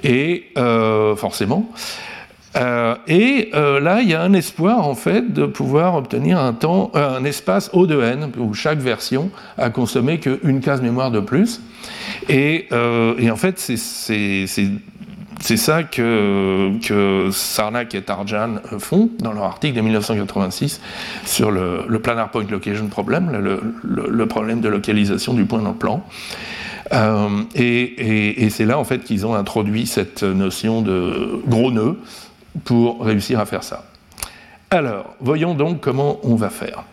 et euh, forcément. Euh, et euh, là, il y a un espoir en fait de pouvoir obtenir un temps, un espace O de n où chaque version a consommé qu'une case mémoire de plus. Et, en fait, c'est ça que, Sarnak et Tarjan font dans leur article de 1986 sur le, le planar point location problem, le, le, problème de localisation du point dans le plan. Euh, et, c'est là en fait qu'ils ont introduit cette notion de gros nœud pour réussir à faire ça. Alors, voyons donc comment on va faire.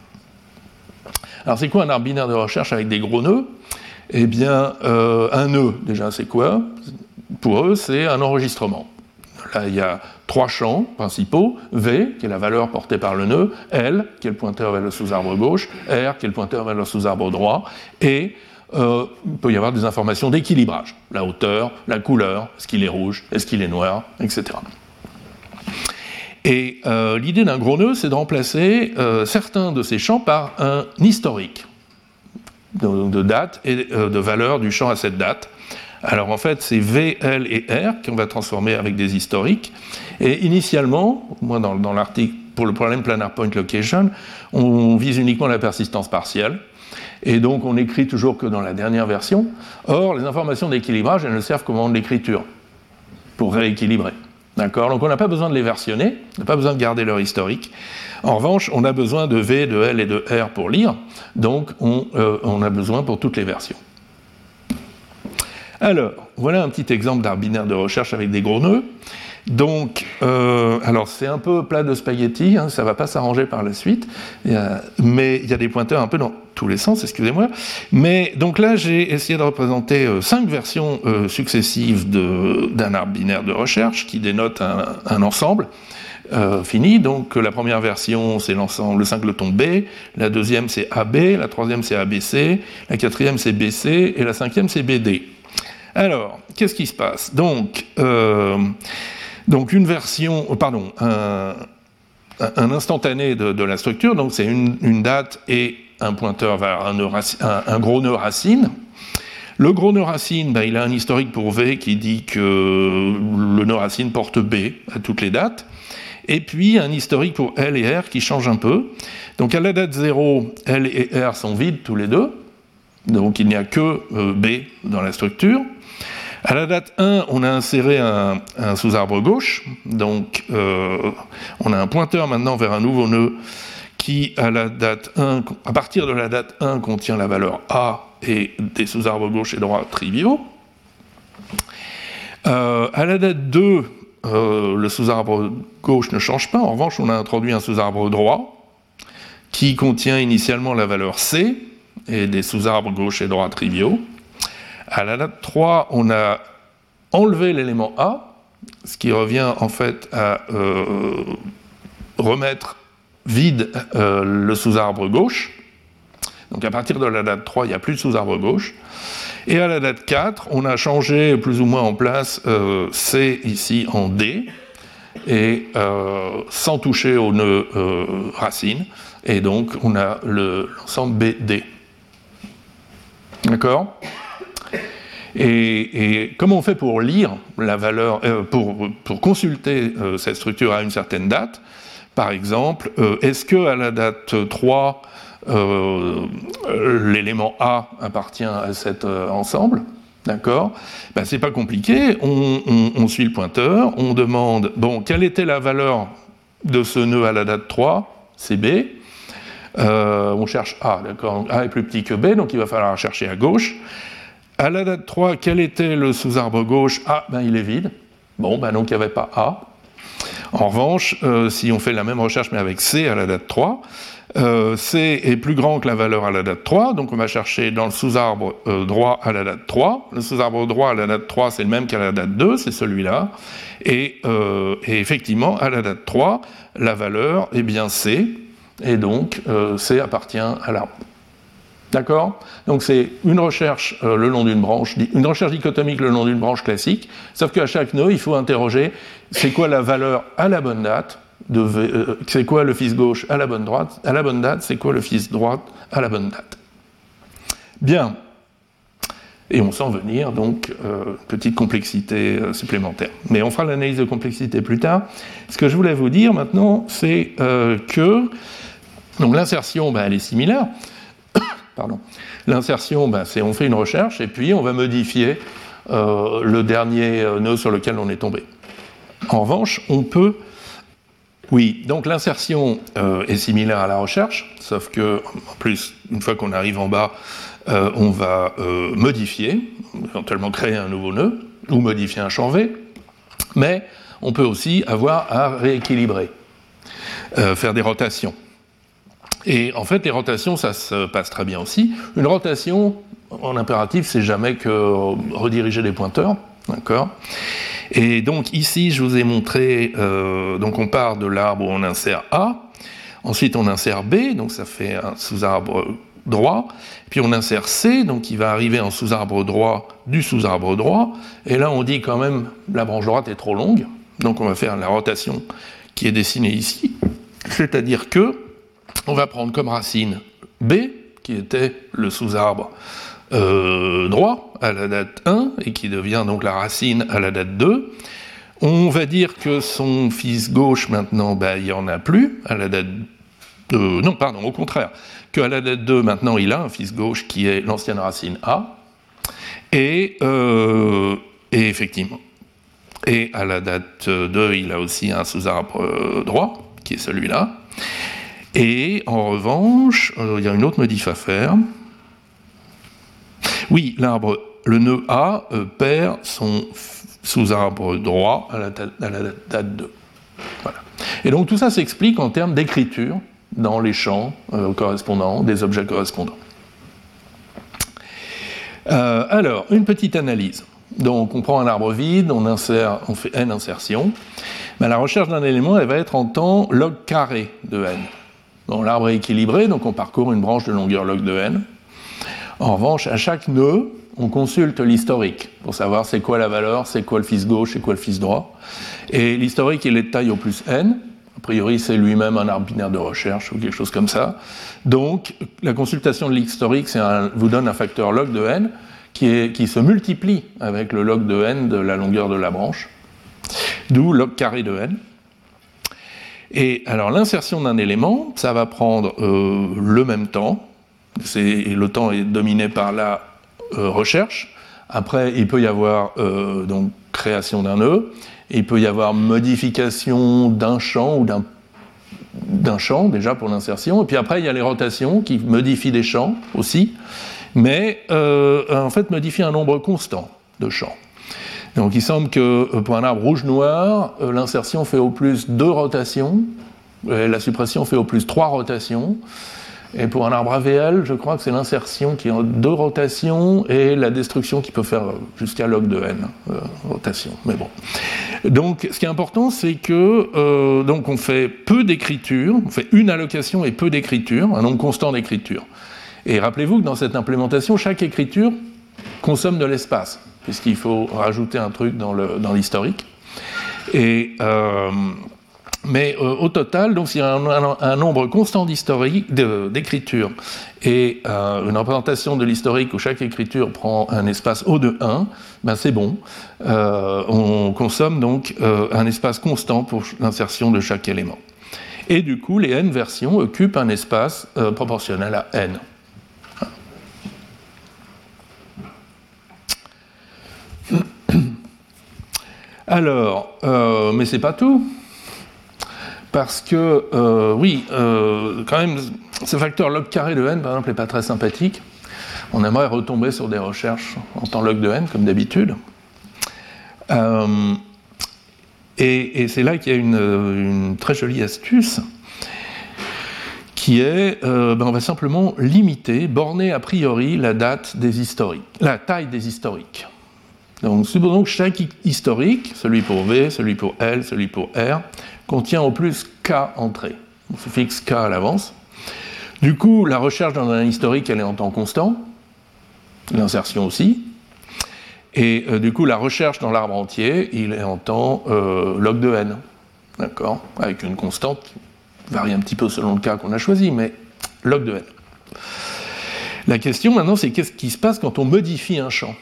Alors, c'est quoi un arbre binaire de recherche avec des gros nœuds? Eh bien, euh, un nœud, déjà, c'est quoi? Pour eux, c'est un enregistrement. Là, il y a trois champs principaux V, qui est la valeur portée par le nœud, L, qui est le pointeur vers le sous-arbre gauche, R, qui est le pointeur vers le sous-arbre droit, et euh, il peut y avoir des informations d'équilibrage, la hauteur, la couleur, est-ce qu'il est rouge, est-ce qu'il est noir, etc. Et euh, l'idée d'un gros nœud, c'est de remplacer euh, certains de ces champs par un historique de, date et de valeur du champ à cette date. Alors en fait, c'est V, L et R qu'on va transformer avec des historiques. Et initialement, moi dans, dans l'article pour le problème planar point location, on vise uniquement la persistance partielle. Et donc on n'écrit toujours que dans la dernière version. Or, les informations d'équilibrage, elles ne servent qu'au moment de l'écriture, pour rééquilibrer. D'accord? Donc on n'a pas besoin de les versionner, on n'a pas besoin de garder leur historique. En revanche, on a besoin de V, de L et de R pour lire, donc on, euh, a besoin pour toutes les versions. Alors, voilà un petit exemple d'art binaire de recherche avec des gros nœuds. Donc, euh, alors c'est un peu plat de spaghetti, hein, ça va pas s'arranger par la suite, mais il y a des pointeurs un peu dans tous les sens, excusez-moi. Mais donc là, j'ai essayé de représenter euh, cinq versions euh, successives d'un arbre binaire de recherche qui dénote un, ensemble. fini. Donc la première version, c'est l'ensemble, le singleton B, la deuxième c'est AB, la troisième c'est ABC, la quatrième c'est BC et la cinquième c'est BD. Alors, qu'est-ce qui se passe? Donc, donc une version, euh, pardon, un, instantané de, la structure, donc c'est une, date et un pointeur vers un, gros nœud racine. Le gros nœud racine, ben, il a un historique pour V qui dit que le nœud racine porte B à toutes les dates. Et puis un historique pour L et R qui change un peu. Donc à la date 0, L et R sont vides tous les deux. Donc il n'y a que euh, B dans la structure. À la date 1, on a inséré un, sous-arbre gauche, donc euh, on a un pointeur maintenant vers un nouveau nœud qui, à, la date 1, à partir de la date 1, contient la valeur A et des sous-arbres gauche et droit triviaux. Euh, à la date 2, euh, le sous-arbre gauche ne change pas, en revanche, on a introduit un sous-arbre droit qui contient initialement la valeur C et des sous-arbres gauche et droit triviaux. À la date 3, on a enlevé l'élément A, ce qui revient en fait à euh, remettre vide euh, le sous-arbre gauche. Donc à partir de la date 3, il n'y a plus de sous-arbre gauche. Et à la date 4, on a changé plus ou moins en place euh, C ici en D, et sans toucher au nœud racine. Et donc on a l'ensemble BD. D'accord? Et, comment on fait pour lire la valeur, euh, pour, consulter euh, cette structure à une certaine date? Par exemple, euh, est-ce que à la date 3, l'élément A appartient à cet ensemble? D'accord? Ben, C'est pas compliqué, on, on, suit le pointeur, on demande, bon, quelle était la valeur de ce nœud à la date 3 C'est B. on cherche A, d'accord? A est plus petit que B, donc il va falloir chercher à gauche. À la date 3, quel était le sous-arbre gauche? Ah, ben il est vide. Bon, ben donc il n'y avait pas A. En revanche, euh, si on fait la même recherche mais avec C à la date 3, euh, C est plus grand que la valeur à la date 3, donc on va chercher dans le sous-arbre euh, droit à la date 3. Le sous-arbre droit à la date 3, c'est le même qu'à la date 2, c'est celui-là. Et, et, effectivement, à la date 3, la valeur est bien C, et donc C appartient à l'arbre. D'accord Donc c'est une recherche euh, le long d'une branche, une recherche dichotomique le long d'une branche classique, sauf qu'à chaque nœud, il faut interroger c'est quoi la valeur à la bonne date, euh, c'est quoi le fils gauche à la bonne droite, à la bonne date, c'est quoi le fils droite à la bonne date. Bien. Et on sent venir donc euh, petite complexité euh, supplémentaire. Mais on fera l'analyse de complexité plus tard. Ce que je voulais vous dire maintenant, c'est que l'insertion, ben, elle est similaire. L'insertion, ben, c'est on fait une recherche et puis on va modifier euh, le dernier euh, nœud sur lequel on est tombé. En revanche, on peut. Oui, donc l'insertion euh, est similaire à la recherche, sauf que, en plus, une fois qu'on arrive en bas, on va modifier, éventuellement créer un nouveau nœud, ou modifier un champ V, mais on peut aussi avoir à rééquilibrer, faire des rotations. Et en fait, les rotations, ça se passe très bien aussi. Une rotation, en impératif, c'est jamais que rediriger des pointeurs. D'accord? Et donc ici, je vous ai montré, euh, donc on part de l'arbre où on insère A, ensuite on insère B, donc ça fait un sous-arbre droit, puis on insère C, donc il va arriver en sous-arbre droit du sous-arbre droit, et là on dit quand même la branche droite est trop longue, donc on va faire la rotation qui est dessinée ici, c'est-à-dire que on va prendre comme racine B, qui était le sous-arbre euh, droit à la date 1 et qui devient donc la racine à la date 2. On va dire que son fils gauche maintenant, ben, il n'y en a plus à la date 2. Non, pardon, au contraire. Qu'à la date 2, maintenant, il a un fils gauche qui est l'ancienne racine A. Et, euh, effectivement. Et à la date 2, il a aussi un sous-arbre euh, droit, qui est celui-là. Et en revanche, euh, il y a une autre modif à faire. Oui, l'arbre, le nœud A euh, perd son sous-arbre droit à la, date, 2. Et donc tout ça s'explique en termes d'écriture dans les champs euh, correspondants, des objets correspondants. alors, une petite analyse. Donc on prend un arbre vide, on, fait n insertions. Mais la recherche d'un élément, elle va être en temps log carré de n l'arbre est équilibré, donc on parcourt une branche de longueur log de n. En revanche, à chaque nœud, on consulte l'historique pour savoir c'est quoi la valeur, c'est quoi le fils gauche, c'est quoi le fils droit. Et l'historique, il est de taille au plus n. A priori, c'est lui-même un arbre binaire de recherche ou quelque chose comme ça. Donc, la consultation de l'historique vous donne un facteur log de n qui, qui se multiplie avec le log de n de la longueur de la branche, d'où log carré de n. Et alors l'insertion d'un élément, ça va prendre euh, le même temps, le temps est dominé par la euh, recherche. Après, il peut y avoir euh, donc création d'un nœud, il peut y avoir modification d'un champ ou d'un d'un champ déjà pour l'insertion, et puis après il y a les rotations qui modifient des champs aussi, mais en fait modifient un nombre constant de champs. Donc il semble que euh, pour un arbre rouge-noir, euh, l'insertion fait au plus deux rotations, et la suppression fait au plus trois rotations. Et pour un arbre AVL, je crois que c'est l'insertion qui a deux rotations et la destruction qui peut faire jusqu'à log de n euh, rotations. Mais bon. Donc, ce qui est important, c'est que donc on fait peu d'écriture, on fait une allocation et peu d'écriture, un nombre constant d'écriture. Et rappelez-vous que dans cette implémentation, chaque écriture consomme de l'espace puisqu'il faut rajouter un truc dans l'historique. Et, euh, Mais euh, au total, donc s'il y a un, nombre constant d'écriture et euh, une représentation de l'historique où chaque écriture prend un espace O de 1, ben c'est bon. On consomme donc un espace constant pour l'insertion de chaque élément. Et du coup, les n versions occupent un espace proportionnel à n. Alors, mais c'est pas tout parce que, euh, oui, euh, quand même, ce facteur log carré de n, par exemple, n'est pas très sympathique. On aimerait retomber sur des recherches en temps log de n, comme d'habitude. Euh, et, c'est là qu'il y a une, très jolie astuce, qui est, ben, on va simplement limiter, borner a priori la date des historiques, la taille des historiques. Donc, supposons que chaque historique, celui pour V, celui pour L, celui pour R, contient au plus k entrées. On se fixe k à l'avance. Du coup, la recherche dans un historique, elle est en temps constant, l'insertion aussi. Et euh, du coup, la recherche dans l'arbre entier, il est en temps euh, log de n. D'accord? Avec une constante qui varie un petit peu selon le cas qu'on a choisi, mais log de n. La question maintenant, c'est qu'est-ce qui se passe quand on modifie un champ?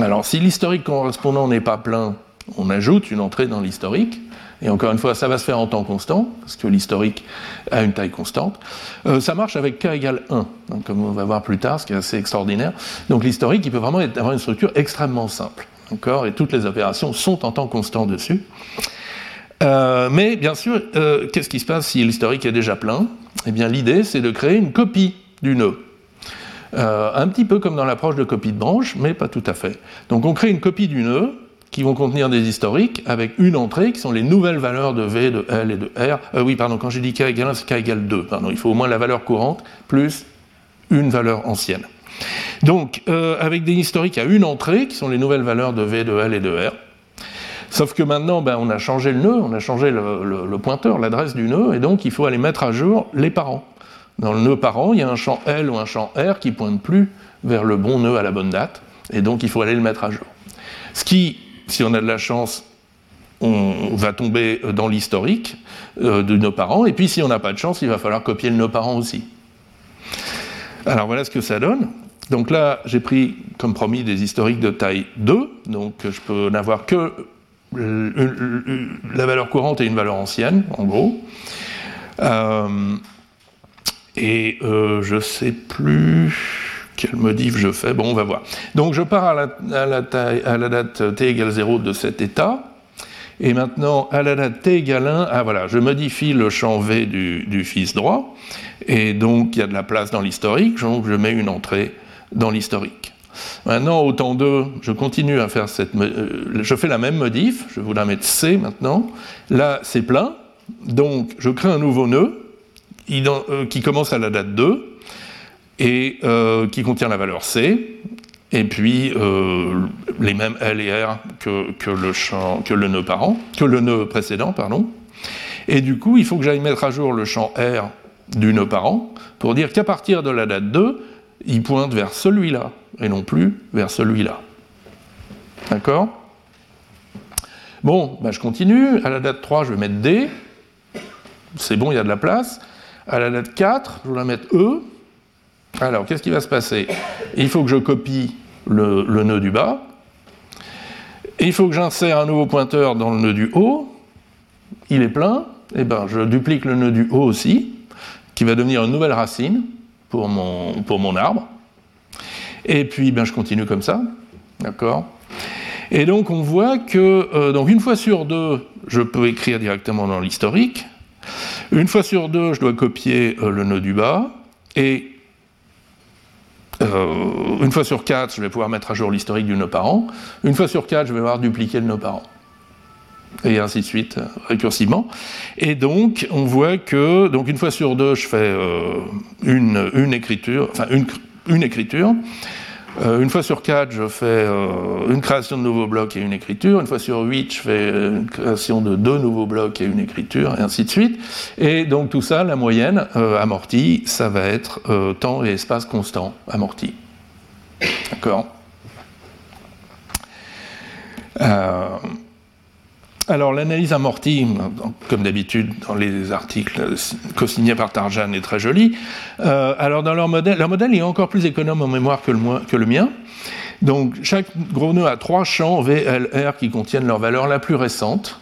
Alors, si l'historique correspondant n'est pas plein, on ajoute une entrée dans l'historique. Et encore une fois, ça va se faire en temps constant, parce que l'historique a une taille constante. Euh, ça marche avec k égale 1, donc, comme on va voir plus tard, ce qui est assez extraordinaire. Donc l'historique, il peut vraiment avoir une structure extrêmement simple. Et toutes les opérations sont en temps constant dessus. Euh, mais bien sûr, euh, qu'est-ce qui se passe si l'historique est déjà plein? Eh bien, l'idée, c'est de créer une copie du nœud. Euh, un petit peu comme dans l'approche de copie de branche, mais pas tout à fait. Donc on crée une copie du nœud qui vont contenir des historiques avec une entrée qui sont les nouvelles valeurs de V, de L et de R. Euh, oui, pardon, quand j'ai dit K égale 1, c'est K égale 2. Pardon, il faut au moins la valeur courante plus une valeur ancienne. Donc, euh, avec des historiques à une entrée qui sont les nouvelles valeurs de V, de L et de R. Sauf que maintenant, ben, on a changé le nœud, on a changé le pointeur, l'adresse du nœud, et donc il faut aller mettre à jour les parents. Dans le nœud parent, il y a un champ L ou un champ R qui pointe plus vers le bon nœud à la bonne date, et donc il faut aller le mettre à jour. Ce qui, si on a de la chance, on va tomber dans l'historique euh, de nos parents, et puis si on n'a pas de chance, il va falloir copier le nœud parent aussi. Alors voilà ce que ça donne. Donc là, j'ai pris, comme promis, des historiques de taille 2, donc je peux n'avoir que la valeur courante et une valeur ancienne, en gros. Euh, et euh, je sais plus quel modif je fais. Bon, on va voir. Donc je pars à la, date t égale 0 de cet état. Et maintenant, à la date t égale 1, ah voilà, je modifie le champ V du, fils droit. Et donc, il y a de la place dans l'historique, donc je mets une entrée dans l'historique. Maintenant, au temps 2, je continue à faire cette. Euh, je fais la même modif, je vais vous la mettre C maintenant. Là, c'est plein, donc je crée un nouveau nœud qui commence à la date 2 et euh, qui contient la valeur C, et puis euh, les mêmes L et R que, le champ, que le nœud parent, que le nœud précédent, pardon. Et du coup, il faut que j'aille mettre à jour le champ R du nœud parent pour dire qu'à partir de la date 2, il pointe vers celui-là et non plus vers celui-là. D'accord? Bon, bah, je continue. À la date 3, je vais mettre D. C'est bon, il y a de la place. À la date 4, je vais la mettre E. Alors, qu'est-ce qui va se passer? Il faut que je copie le, nœud du bas. il faut que j'insère un nouveau pointeur dans le nœud du haut. Il est plein. Et eh ben, je duplique le nœud du haut aussi, qui va devenir une nouvelle racine pour mon, arbre. Et puis, ben, je continue comme ça. D'accord? Et donc, on voit que, euh, une fois sur deux, je peux écrire directement dans l'historique. Une fois sur deux, je dois copier euh, le nœud du bas, et euh, une fois sur quatre, je vais pouvoir mettre à jour l'historique du nœud parent. Une fois sur quatre, je vais avoir dupliqué le nœud parent. Et ainsi de suite, euh, récursivement. Et donc, on voit que, donc une fois sur deux, je fais une écriture. Euh, une fois sur quatre, je fais euh, une création de nouveaux blocs et une écriture. Une fois sur huit, je fais une création de deux nouveaux blocs et une écriture, et ainsi de suite. Et donc tout ça, la moyenne euh, amortie, ça va être temps et espace constant amorti. D'accord? Alors l'analyse amortie, comme d'habitude dans les articles co-signés par Tarjan, est très jolie. Euh, alors dans leur modèle, leur modèle est encore plus économe en mémoire que le, mien. Donc chaque gros nœud a trois champs VLR qui contiennent leur valeur la plus récente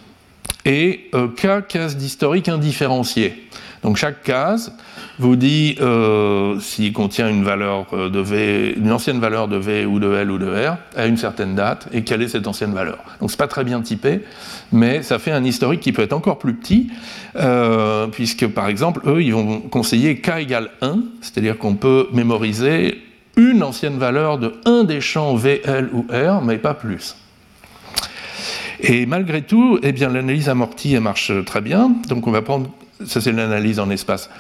et euh, K cases d'historique indifférenciées. Donc chaque case vous dit euh, s'il contient une valeur euh, de V, une ancienne valeur de V ou de L ou de R à une certaine date et quelle est cette ancienne valeur. Donc c'est pas très bien typé, mais ça fait un historique qui peut être encore plus petit, euh, puisque par exemple eux ils vont conseiller K égale 1, c'est-à-dire qu'on peut mémoriser une ancienne valeur de un des champs V, L ou R, mais pas plus. Et malgré tout, eh l'analyse amortie elle marche très bien. Donc on va prendre ça c'est l'analyse en espace.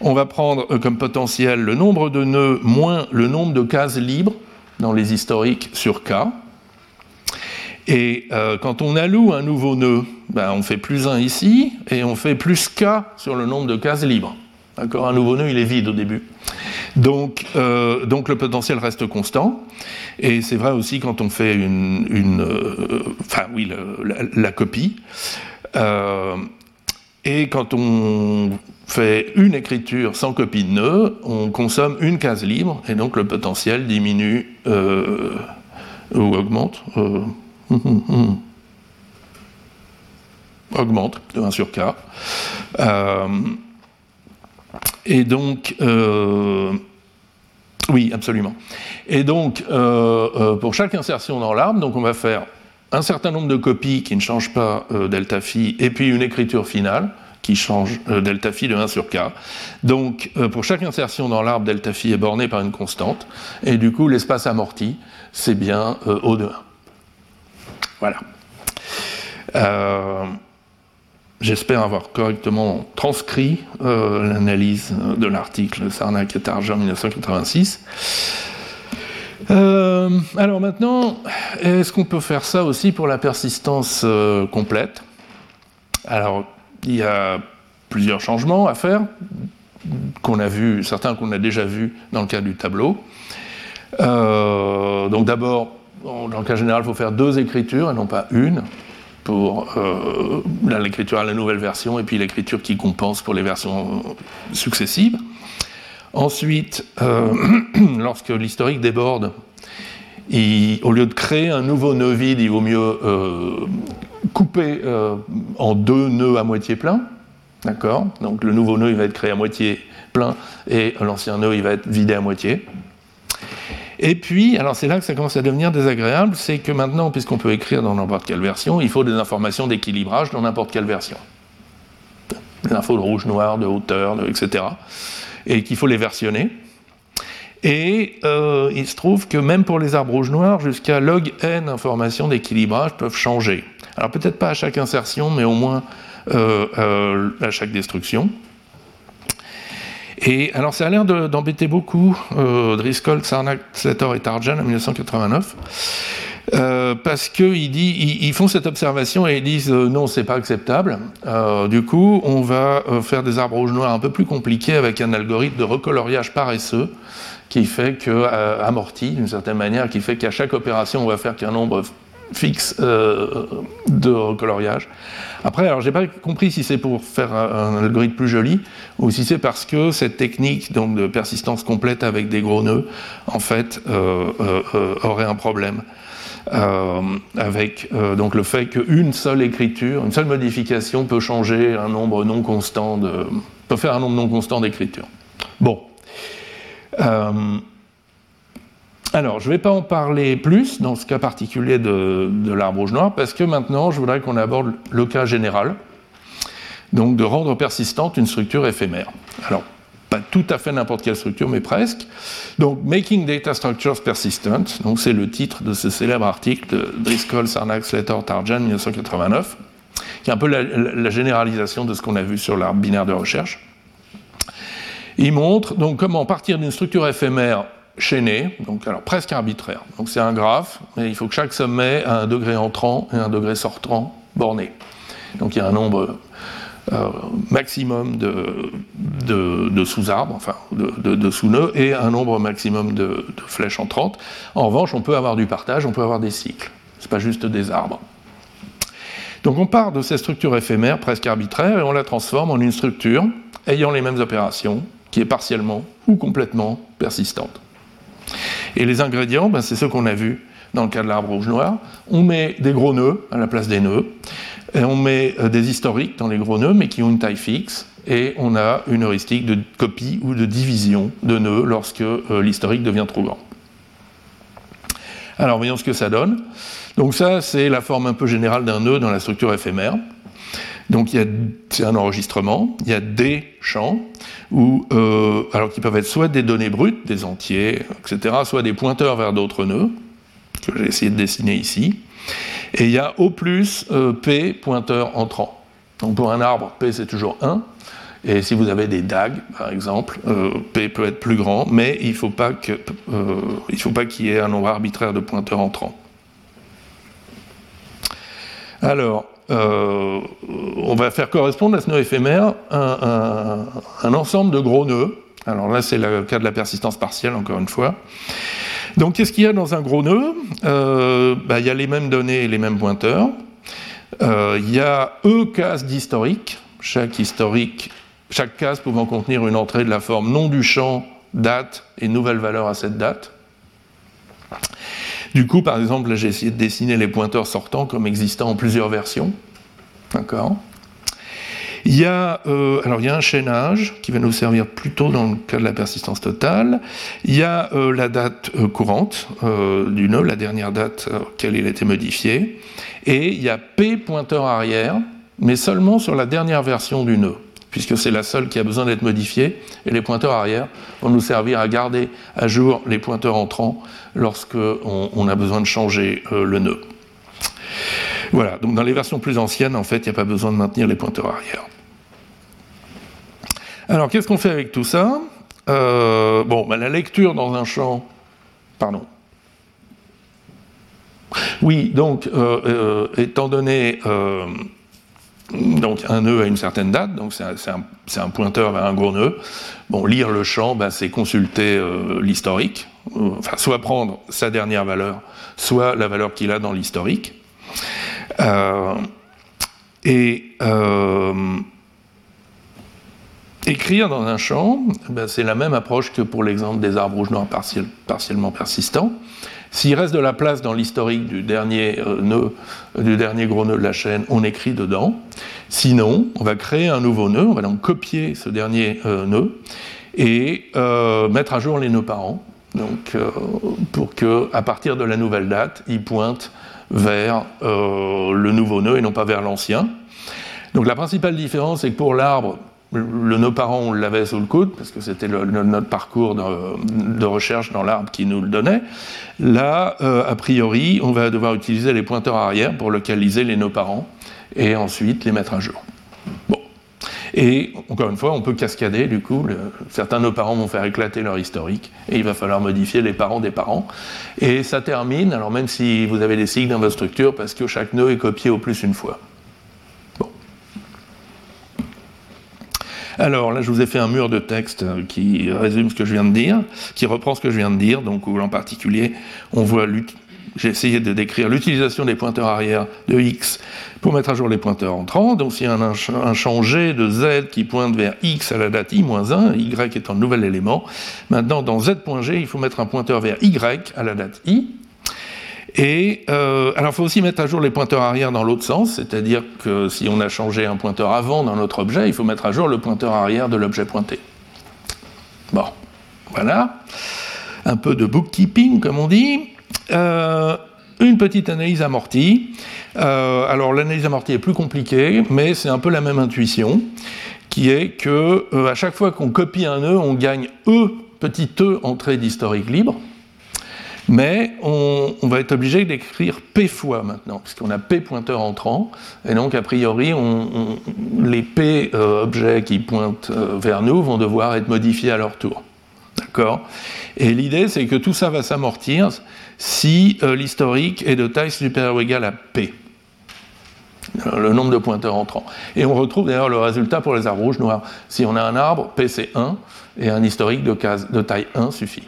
On va prendre euh, comme potentiel le nombre de nœuds moins le nombre de cases libres dans les historiques sur K. Et euh, quand on alloue un nouveau nœud, ben, on fait plus 1 ici, et on fait plus K sur le nombre de cases libres. D'accord? Un nouveau nœud, il est vide au début. Donc, euh, donc le potentiel reste constant. Et c'est vrai aussi quand on fait une. enfin, oui, la, copie. Et quand on fait une écriture sans copie de nœud, on consomme une case libre, et donc le potentiel diminue euh, ou augmente. Euh, augmente de 1 sur k. Euh, et donc, oui, absolument. Et donc, pour chaque insertion dans l'arbre, donc on va faire un certain nombre de copies qui ne changent pas euh, delta phi, et puis une écriture finale qui change euh, delta phi de 1 sur k. Donc, euh, pour chaque insertion dans l'arbre, delta phi est borné par une constante, et du coup, l'espace amorti, c'est bien O de 1. Voilà. J'espère avoir correctement transcrit l'analyse de l'article Sarnak et Tarjan 1986. Euh, alors maintenant, est-ce qu'on peut faire ça aussi pour la persistance euh, complète? Alors, il y a plusieurs changements à faire, qu'on a vu, certains qu'on a déjà vus dans le cas du tableau. Euh, donc d'abord, dans le cas général, il faut faire deux écritures et non pas une pour l'écriture à la nouvelle version et puis l'écriture qui compense pour les versions successives. Ensuite, euh, lorsque l'historique déborde, au lieu de créer un nouveau nœud vide, il vaut mieux euh, couper euh, en deux nœuds à moitié plein. D'accord? Donc le nouveau nœud va être créé à moitié plein et l'ancien nœud va être vidé à moitié. Et puis, alors c'est là que ça commence à devenir désagréable, c'est que maintenant, puisqu'on peut écrire dans n'importe quelle version, il faut des informations d'équilibrage dans n'importe quelle version. Des infos de rouge-noir, de hauteur, etc et qu'il faut les versionner. Et euh, il se trouve que même pour les arbres rouges noirs, jusqu'à log n informations d'équilibrage peuvent changer. Alors peut-être pas à chaque insertion, mais au moins euh, euh, à chaque destruction. Et alors ça a l'air d'embêter beaucoup Driscoll, Sarnak, Slater et Tarjan en 1989. Euh, parce qu'ils ils font cette observation et ils disent euh, non, c'est pas acceptable. Euh, du coup, on va faire des arbres rouges noirs un peu plus compliqués avec un algorithme de recoloriage paresseux qui fait que, amorti d'une certaine manière, qui fait qu'à chaque opération, on va faire qu'un nombre fixe de recoloriage. Après, alors j'ai pas compris si c'est pour faire un, algorithme plus joli ou si c'est parce que cette technique donc de persistance complète avec des gros nœuds, en fait, aurait un problème. Euh, avec euh, donc le fait qu'une seule écriture, une seule modification peut changer un nombre non constant de, peut faire un nombre non constant d'écritures. Bon. Euh, alors, je ne vais pas en parler plus dans ce cas particulier de, de l'arbre rouge noir, parce que maintenant, je voudrais qu'on aborde le cas général, donc de rendre persistante une structure éphémère. Alors, pas tout à fait n'importe quelle structure, mais presque. Donc, Making Data Structures Persistent, donc c'est le titre de ce célèbre article de Driscoll, Sarnak, Slater, Tarjan, 1989, qui est un peu la, généralisation de ce qu'on a vu sur l'arbre binaire de recherche. Il montre donc comment partir d'une structure éphémère chaînée, donc alors presque arbitraire. Donc c'est un graphe, mais il faut que chaque sommet ait un degré entrant et un degré sortant borné. Donc il y a un nombre maximum de, sous-arbres, enfin de, sous-nœuds, et un nombre maximum de, flèches entrantes. En revanche, on peut avoir du partage, on peut avoir des cycles. Ce n'est pas juste des arbres. Donc on part de cette structure éphémère, presque arbitraire, et on la transforme en une structure ayant les mêmes opérations, qui est partiellement ou complètement persistante. Et les ingrédients, ben, c'est ce qu'on a vu dans le cas de l'arbre rouge-noir. On met des gros nœuds à la place des nœuds, on met euh, des historiques dans les gros nœuds, mais qui ont une taille fixe, et on a une heuristique de copie ou de division de nœuds lorsque euh, l'historique devient trop grand. Alors voyons ce que ça donne. Donc ça, c'est la forme un peu générale d'un nœud dans la structure éphémère. Donc c'est un enregistrement, il y a des champs, euh, alors qui peuvent être soit des données brutes, des entiers, etc., soit des pointeurs vers d'autres nœuds, que j'ai essayé de dessiner ici. Et il y a au plus euh, P pointeur entrant. Donc pour un arbre, P c'est toujours 1. Et si vous avez des DAG, par exemple, euh, P peut être plus grand, mais il ne faut pas qu'il y ait un nombre arbitraire de pointeurs entrants. Alors, euh, on va faire correspondre à ce nœud éphémère un, ensemble de gros nœuds. Alors là, c'est le cas de la persistance partielle, encore une fois. Donc, qu'est-ce qu'il y a dans un gros nœud? Euh, bah, Il y a les mêmes données et les mêmes pointeurs. Euh, il y a E cases d'historique. Chaque historique, chaque case pouvant contenir une entrée de la forme nom du champ, date et nouvelle valeur à cette date. Du coup, par exemple, j'ai essayé de dessiner les pointeurs sortants comme existant en plusieurs versions. D'accord? Il y, a, euh, alors il y a un chaînage qui va nous servir plutôt dans le cas de la persistance totale. Il y a euh, la date euh, courante du nœud, la dernière date auquel il a été modifié. Et il y a P pointeur arrière, mais seulement sur la dernière version du nœud puisque c'est la seule qui a besoin d'être modifiée, et les pointeurs arrière vont nous servir à garder à jour les pointeurs entrants lorsqu'on on a besoin de changer le nœud. Voilà, donc dans les versions plus anciennes, en fait, il n'y a pas besoin de maintenir les pointeurs arrière. Alors, qu'est-ce qu'on fait avec tout ça? Euh, Bon, bah, la lecture dans un champ. Pardon. Oui, donc, euh, étant donné donc un nœud a une certaine date, donc c'est un, pointeur vers un gros nœud. Bon, lire le champ, ben, c'est consulter euh, l'historique, euh, enfin soit prendre sa dernière valeur, soit la valeur qu'il a dans l'historique. Euh, et écrire dans un champ, ben, c'est la même approche que pour l'exemple des arbres rouges noirs partiellement persistants. S'il reste de la place dans l'historique du dernier euh, nœud, du dernier gros nœud de la chaîne, on écrit dedans. Sinon, on va créer un nouveau nœud, on va donc copier ce dernier euh, nœud et euh, mettre à jour les nœuds parents. Donc, pour que, à partir de la nouvelle date, il pointe vers le nouveau nœud et non pas vers l'ancien. Donc, la principale différence, c'est que pour l'arbre, le, nos parents, on l'avait sous le coude, parce que c'était notre parcours de, recherche dans l'arbre qui nous le donnait. Là, euh, a priori, on va devoir utiliser les pointeurs arrière pour localiser les nos parents et ensuite les mettre à jour. Bon. Et encore une fois, on peut cascader, du coup, certains nos parents vont faire éclater leur historique, et il va falloir modifier les parents des parents. Et ça termine, alors même si vous avez des cycles dans votre structure, parce que chaque nœud est copié au plus une fois. Alors là, je vous ai fait un mur de texte euh, qui résume ce que je viens de dire, qui reprend ce que je viens de dire. Donc, en particulier, on voit j'ai essayé de décrire l'utilisation des pointeurs arrière de X pour mettre à jour les pointeurs entrants. Donc s'il y a un, un champ G de Z qui pointe vers X à la date I-1, Y étant le nouvel élément, maintenant dans Z.G, il faut mettre un pointeur vers Y à la date I, et euh, alors, il faut aussi mettre à jour les pointeurs arrière dans l'autre sens, c'est-à-dire que si on a changé un pointeur avant dans notre objet, il faut mettre à jour le pointeur arrière de l'objet pointé. Bon, voilà. Un peu de bookkeeping, comme on dit. Euh, une petite analyse amortie. Euh, alors, l'analyse amortie est plus compliquée, mais c'est un peu la même intuition, qui est que à chaque fois qu'on copie un nœud, on gagne E, petit e entrée d'historique libre mais on, va être obligé d'écrire P fois maintenant, puisqu'on a P pointeur entrant, et donc a priori, les P euh, objets qui pointent euh, vers nous vont devoir être modifiés à leur tour. D'accord? Et l'idée, c'est que tout ça va s'amortir si euh, l'historique est de taille supérieure ou égale à P, le nombre de pointeurs entrants. Et on retrouve d'ailleurs le résultat pour les arbres rouges noirs. Si on a un arbre, P c'est 1, et un historique de, de taille 1 suffit.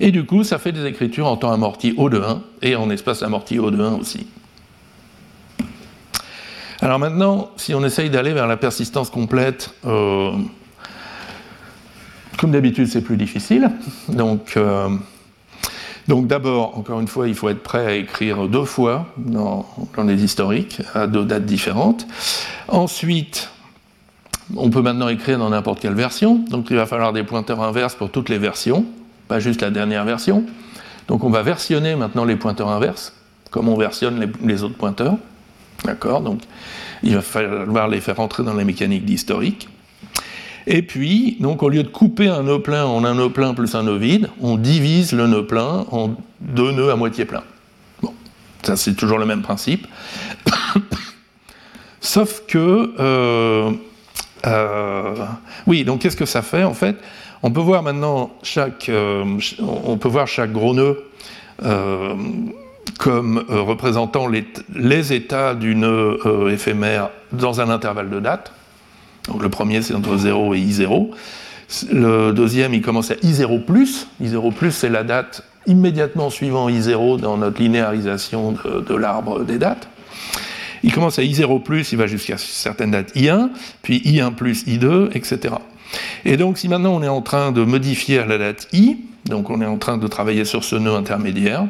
Et du coup, ça fait des écritures en temps amorti O de 1 et en espace amorti O de 1 aussi. Alors maintenant, si on essaye d'aller vers la persistance complète, euh, comme d'habitude, c'est plus difficile. Donc, euh, donc d'abord, encore une fois, il faut être prêt à écrire deux fois dans, dans les historiques, à deux dates différentes. Ensuite, on peut maintenant écrire dans n'importe quelle version, donc il va falloir des pointeurs inverses pour toutes les versions, pas juste la dernière version. Donc on va versionner maintenant les pointeurs inverses, comme on versionne les, autres pointeurs. D'accord? Donc il va falloir les faire entrer dans la mécanique d'historique. Et puis, donc, au lieu de couper un nœud plein en un nœud plein plus un nœud vide, on divise le nœud plein en deux nœuds à moitié plein. Bon, ça c'est toujours le même principe. Sauf que euh, euh, oui, donc qu'est-ce que ça fait en fait? On peut voir maintenant chaque, euh, gros nœud euh, comme représentant les, états du nœud éphémère dans un intervalle de date. Le premier c'est entre 0 et I0. Le deuxième il commence à I0+. I0+, c'est la date immédiatement suivant I0 dans notre linéarisation de, de l'arbre des dates. Il commence à I0+, il va jusqu'à certaines dates I1, puis I1+, I2, etc. Et donc si maintenant on est en train de modifier la date I, donc on est en train de travailler sur ce nœud intermédiaire,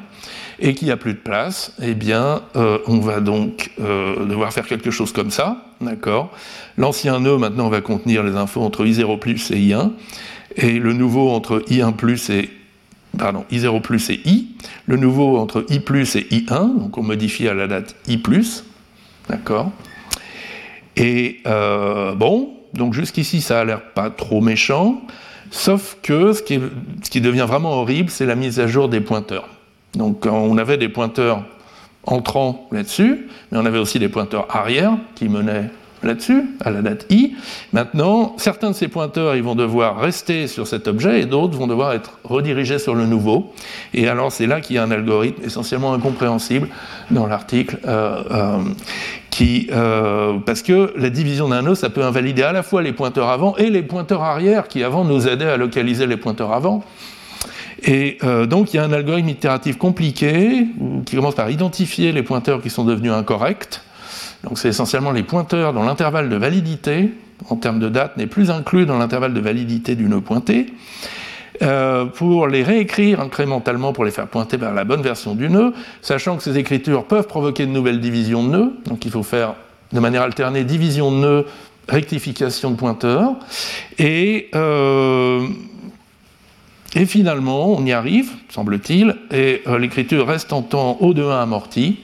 et qu'il n'y a plus de place, eh bien, euh, on va donc euh, devoir faire quelque chose comme ça, d'accord? L'ancien nœud, maintenant, va contenir les infos entre I0 et I1, et le nouveau entre I1 et pardon, I0 et I, le nouveau entre I et I1, donc on modifie à la date I D'accord? Et euh, bon, donc jusqu'ici, ça a l'air pas trop méchant, sauf que ce qui, devient vraiment horrible, c'est la mise à jour des pointeurs. Donc on avait des pointeurs entrants là-dessus, mais on avait aussi des pointeurs arrière qui menaient là-dessus, à la date i. Maintenant, certains de ces pointeurs, ils vont devoir rester sur cet objet et d'autres vont devoir être redirigés sur le nouveau. Et alors, c'est là qu'il y a un algorithme essentiellement incompréhensible dans l'article euh, euh, euh, parce que la division d'un nœud, ça peut invalider à la fois les pointeurs avant et les pointeurs arrière qui avant nous aidaient à localiser les pointeurs avant. Et donc il y a un algorithme itératif compliqué qui commence par identifier les pointeurs qui sont devenus incorrects donc c'est essentiellement les pointeurs dont l'intervalle de validité, en termes de date, n'est plus inclus dans l'intervalle de validité du nœud pointé, euh, pour les réécrire incrémentalement pour les faire pointer vers la bonne version du nœud, sachant que ces écritures peuvent provoquer de nouvelles divisions de nœuds, donc il faut faire de manière alternée division de nœuds, rectification de pointeurs, et, euh, finalement on y arrive, semble-t-il, et euh, l'écriture reste en temps O de 1 amorti,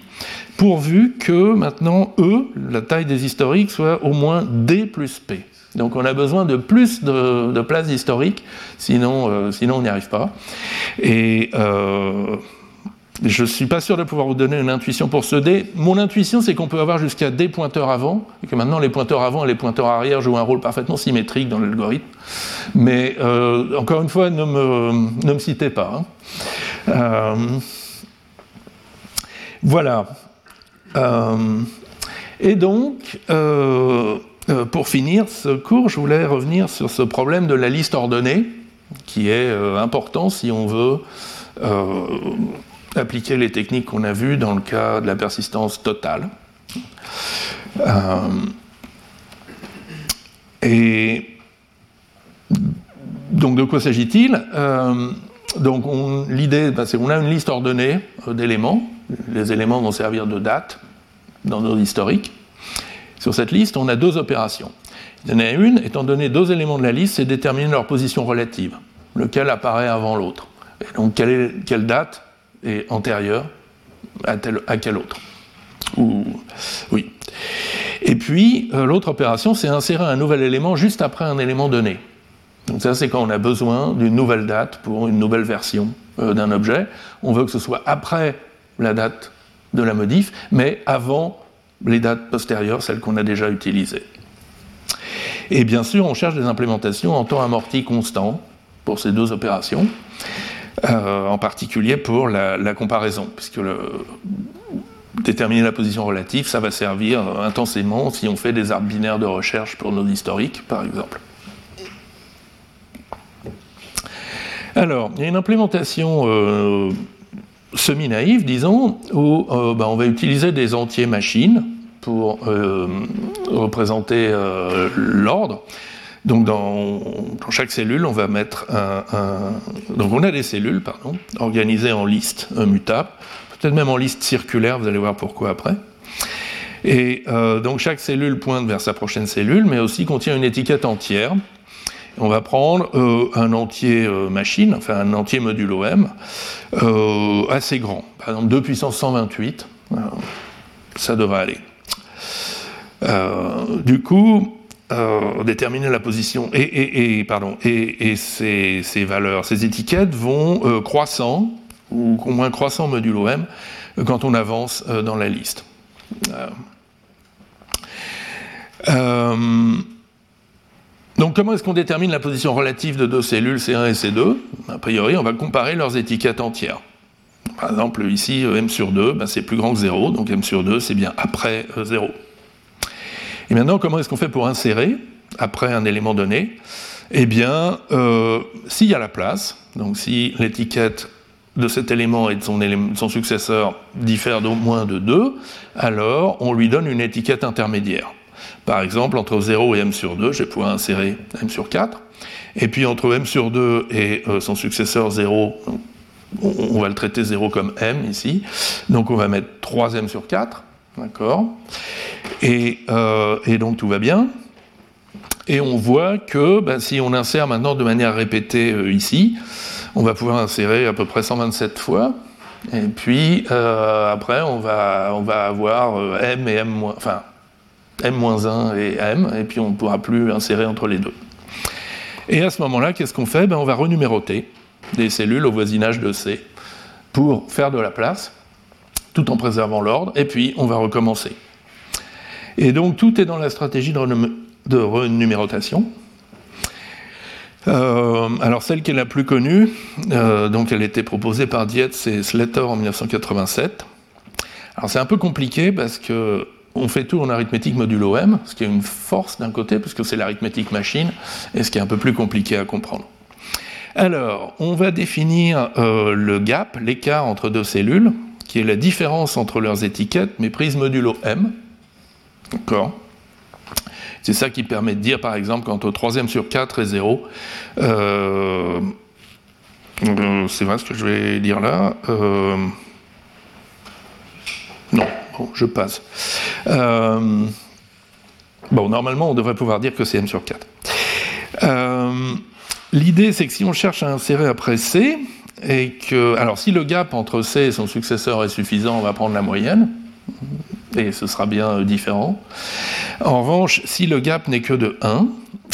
pourvu que maintenant E, la taille des historiques, soit au moins D plus P. Donc on a besoin de plus de, places historiques, sinon, euh, sinon on n'y arrive pas. Et euh, je ne suis pas sûr de pouvoir vous donner une intuition pour ce D. Mon intuition, c'est qu'on peut avoir jusqu'à D pointeurs avant, et que maintenant les pointeurs avant et les pointeurs arrière jouent un rôle parfaitement symétrique dans l'algorithme. Mais euh, encore une fois, ne me, ne me citez pas. Hein. voilà. Euh, et donc, euh, euh, pour finir ce cours, je voulais revenir sur ce problème de la liste ordonnée, qui est important si on veut appliquer les techniques qu'on a vues dans le cas de la persistance totale. et donc de quoi s'agit-il? Donc l'idée, bah, c'est qu'on a une liste ordonnée d'éléments les éléments vont servir de date dans nos historiques. Sur cette liste, on a deux opérations. Il y en a une, étant donné deux éléments de la liste, c'est déterminer leur position relative, lequel apparaît avant l'autre. Donc, quelle, date est antérieure à, à quelle autre Oui. Et puis, euh, l'autre opération, c'est insérer un nouvel élément juste après un élément donné. Donc ça, c'est quand on a besoin d'une nouvelle date pour une nouvelle version euh, d'un objet. On veut que ce soit après la date de la modif, mais avant les dates postérieures, celles qu'on a déjà utilisées. Et bien sûr, on cherche des implémentations en temps amorti constant pour ces deux opérations, euh, en particulier pour la, comparaison, puisque déterminer la position relative, ça va servir intensément si on fait des arbres binaires de recherche pour nos historiques, par exemple. Alors, il y a une implémentation euh, semi-naïf, disons, où euh, bah, on va utiliser des entiers machines, pour représenter l'ordre. Donc dans, chaque cellule, on va mettre un, Donc on a des cellules, pardon, organisées en listes mutables, peut-être même en liste circulaire, vous allez voir pourquoi après. Et donc chaque cellule pointe vers sa prochaine cellule, mais aussi contient une étiquette entière on va prendre euh, un entier euh, machine, enfin un entier modulo M, euh, assez grand. Par exemple, 2 puissance 128, ça devrait aller. du coup, déterminer la position et, et, ces, valeurs, ces étiquettes vont croissant, ou au moins croissant modulo M, quand on avance dans la liste. Donc comment est-ce qu'on détermine la position relative de deux cellules C1 et C2 A priori, on va comparer leurs étiquettes entières. Par exemple, ici, M sur 2, ben, c'est plus grand que 0, donc M sur 2, c'est bien après 0. Euh, et maintenant, comment est-ce qu'on fait pour insérer, après un élément donné? Eh bien, euh, s'il y a la place, donc si l'étiquette de cet élément et de son, de son successeur diffère d'au moins de 2, alors on lui donne une étiquette intermédiaire. Par exemple, entre 0 et m sur 2, je vais pouvoir insérer m sur 4. Et puis entre m sur 2 et euh, son successeur 0, on, va le traiter 0 comme m ici. Donc on va mettre 3m sur 4. D'accord euh, et, donc tout va bien. Et on voit que ben, si on insère maintenant de manière répétée euh, ici, on va pouvoir insérer à peu près 127 fois. Et puis après, on va, avoir m et m enfin M-1 et M, et puis on ne pourra plus insérer entre les deux. Et à ce moment-là, qu'est-ce qu'on fait? Ben, On va renuméroter des cellules au voisinage de C pour faire de la place, tout en préservant l'ordre, et puis on va recommencer. Et donc tout est dans la stratégie de, renumérotation. Euh, alors celle qui est la plus connue, euh, donc elle a été proposée par Dietz et Slater en 1987. Alors c'est un peu compliqué parce que on fait tout en arithmétique modulo m, ce qui est une force d'un côté, puisque c'est l'arithmétique machine, et ce qui est un peu plus compliqué à comprendre. Alors, on va définir euh, le gap, l'écart entre deux cellules, qui est la différence entre leurs étiquettes, mais prise modulo m. D'accord C'est ça qui permet de dire, par exemple, au troisième sur 4 est 0, euh, euh, c'est vrai ce que je vais dire là. non, Bon, je passe. Euh, bon, normalement, on devrait pouvoir dire que c'est m sur 4. Euh, l'idée, c'est que si on cherche à insérer après C, et que. Alors, si le gap entre C et son successeur est suffisant, on va prendre la moyenne, et ce sera bien euh, différent. En revanche, si le gap n'est que de 1,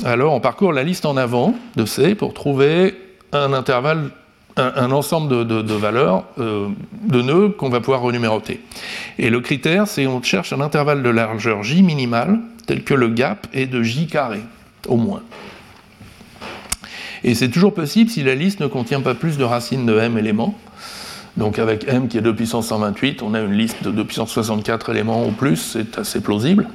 alors on parcourt la liste en avant de C pour trouver un intervalle un, ensemble de, valeurs, euh, de nœuds qu'on va pouvoir renuméroter. Et le critère, c'est on cherche un intervalle de largeur J minimale, tel que le gap est de J carré, au moins. Et c'est toujours possible si la liste ne contient pas plus de racines de m éléments. Donc avec m qui est 2 puissance 128, on a une liste de 2 puissance 64 éléments ou plus, c'est assez plausible.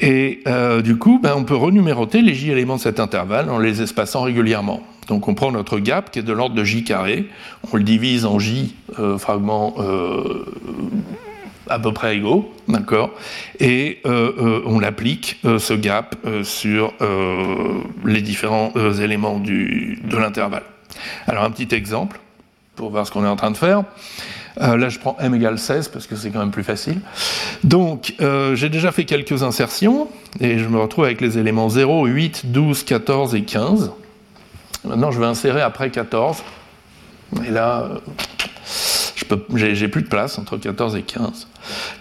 Et euh, du coup, ben, on peut renuméroter les j éléments de cet intervalle en les espaçant régulièrement. Donc on prend notre gap qui est de l'ordre de j carré, on le divise en j euh, fragments euh, à peu près égaux, d'accord, et on l'applique ce gap sur les différents éléments de l'intervalle. Alors un petit exemple pour voir ce qu'on est en train de faire. Euh, là, je prends m égale 16 parce que c'est quand même plus facile. Donc, euh, j'ai déjà fait quelques insertions et je me retrouve avec les éléments 0, 8, 12, 14 et 15. Maintenant, je vais insérer après 14. Et là, j'ai plus de place entre 14 et 15.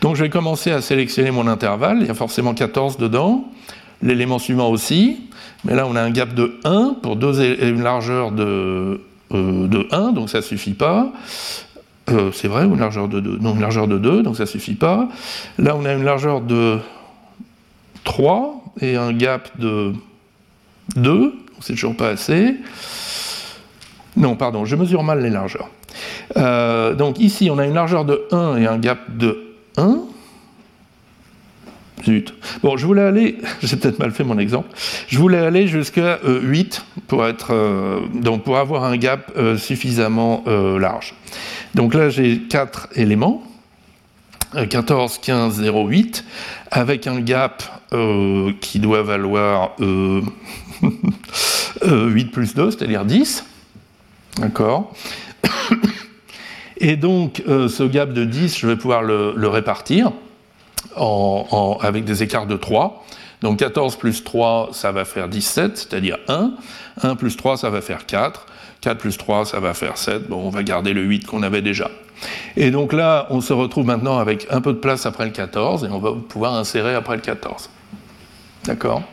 Donc, je vais commencer à sélectionner mon intervalle. Il y a forcément 14 dedans. L'élément suivant aussi. Mais là, on a un gap de 1 pour deux, une largeur de, euh, de 1, donc ça ne suffit pas. Euh, c'est vrai, une largeur de 2. Non, une largeur de 2, donc ça ne suffit pas. Là, on a une largeur de 3 et un gap de 2, donc c'est toujours pas assez. Non, pardon, je mesure mal les largeurs. Euh, donc ici, on a une largeur de 1 et un gap de 1. Zut. Bon, je voulais aller, j'ai peut-être mal fait mon exemple, je voulais aller jusqu'à 8 euh, pour, être, euh, donc pour avoir un gap suffisamment large. Donc là, j'ai 4 éléments. 14, 15, 0, 8, avec un gap qui doit valoir 8 euh, plus 2, c'est-à-dire 10. D'accord Et donc, ce gap de 10, je vais pouvoir le, répartir avec des écarts de 3. Donc 14 plus 3, ça va faire 17, c'est-à-dire 1. 1 plus 3, ça va faire 4. 4 plus 3, ça va faire 7. Bon, on va garder le 8 qu'on avait déjà. Et donc là, on se retrouve maintenant avec un peu de place après le 14, et on va pouvoir insérer après le 14. D'accord?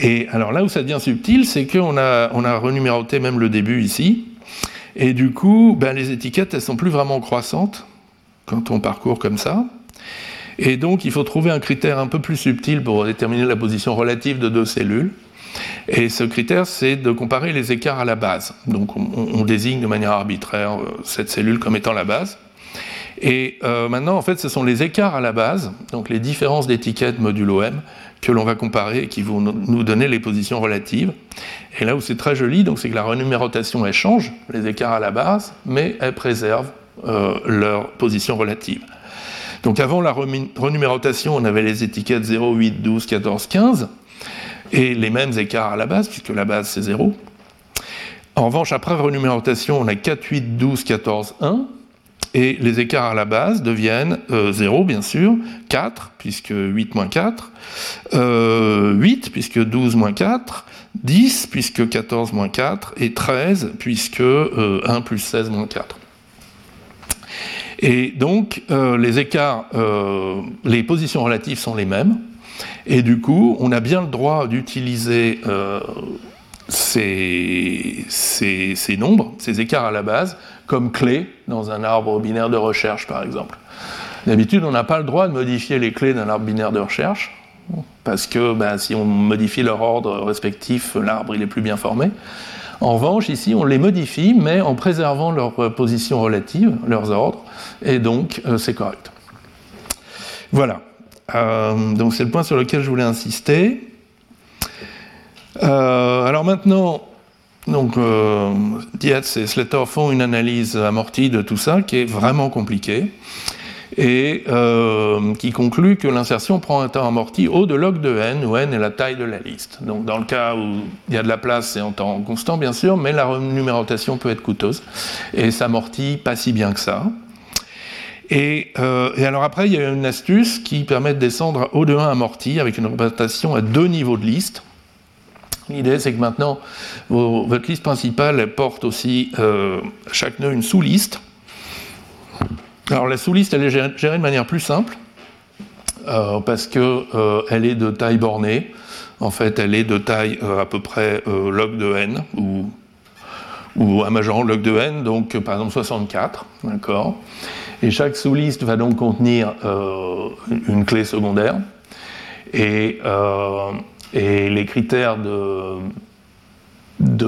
Et alors là où ça devient subtil, c'est qu'on a, on a renuméroté même le début ici, et du coup, ben, les étiquettes, elles sont plus vraiment croissantes quand on parcourt comme ça. Et donc, il faut trouver un critère un peu plus subtil pour déterminer la position relative de deux cellules. Et ce critère, c'est de comparer les écarts à la base. Donc on, désigne de manière arbitraire euh, cette cellule comme étant la base. Et euh, maintenant, en fait, ce sont les écarts à la base, donc les différences d'étiquettes modulo M, que l'on va comparer et qui vont nous donner les positions relatives. Et là où c'est très joli, c'est que la renumérotation, elle change les écarts à la base, mais elle préserve euh, leur position relative. Donc avant la renumérotation, on avait les étiquettes 0, 8, 12, 14, 15 et les mêmes écarts à la base, puisque la base c'est 0. En revanche, après renumérotation, on a 4, 8, 12, 14, 1, et les écarts à la base deviennent 0, euh, bien sûr, 4, puisque 8 moins 4, 8, euh, puisque 12 moins 4, 10, puisque 14 moins 4, et 13, puisque 1 euh, plus 16 moins 4. Et donc, les écarts, les positions relatives sont les mêmes, et du coup, on a bien le droit d'utiliser ces, nombres, ces écarts à la base, comme clés dans un arbre binaire de recherche, par exemple. D'habitude, on n'a pas le droit de modifier les clés d'un arbre binaire de recherche, parce que ben, si on modifie leur ordre respectif, l'arbre est plus bien formé. En revanche, ici, on les modifie, mais en préservant leur position relative, leurs ordres, et donc euh, c'est correct. Voilà. Euh, donc c'est le point sur lequel je voulais insister. Euh, alors maintenant, donc, euh, Dietz et Slater font une analyse amortie de tout ça qui est vraiment compliquée et qui conclut que l'insertion prend un temps amorti O de log de n, où n est la taille de la liste. Donc dans le cas où il y a de la place, c'est en temps constant bien sûr, mais la renumérotation peut être coûteuse et s'amortit pas si bien que ça. Euh, et, alors après, il y a une astuce qui permet de descendre au de 1 amorti avec une représentation à deux niveaux de liste. L'idée, c'est que maintenant, votre liste principale porte aussi euh, chaque nœud une sous-liste. Alors la sous-liste, elle est gérée de manière plus simple, euh, parce qu'elle est de taille bornée. En fait, elle est de taille à peu près log de n, ou, ou un majorant log de n, donc par exemple 64. D'accord et chaque sous-liste va donc contenir euh, une clé secondaire. Et, euh, et les critères de, de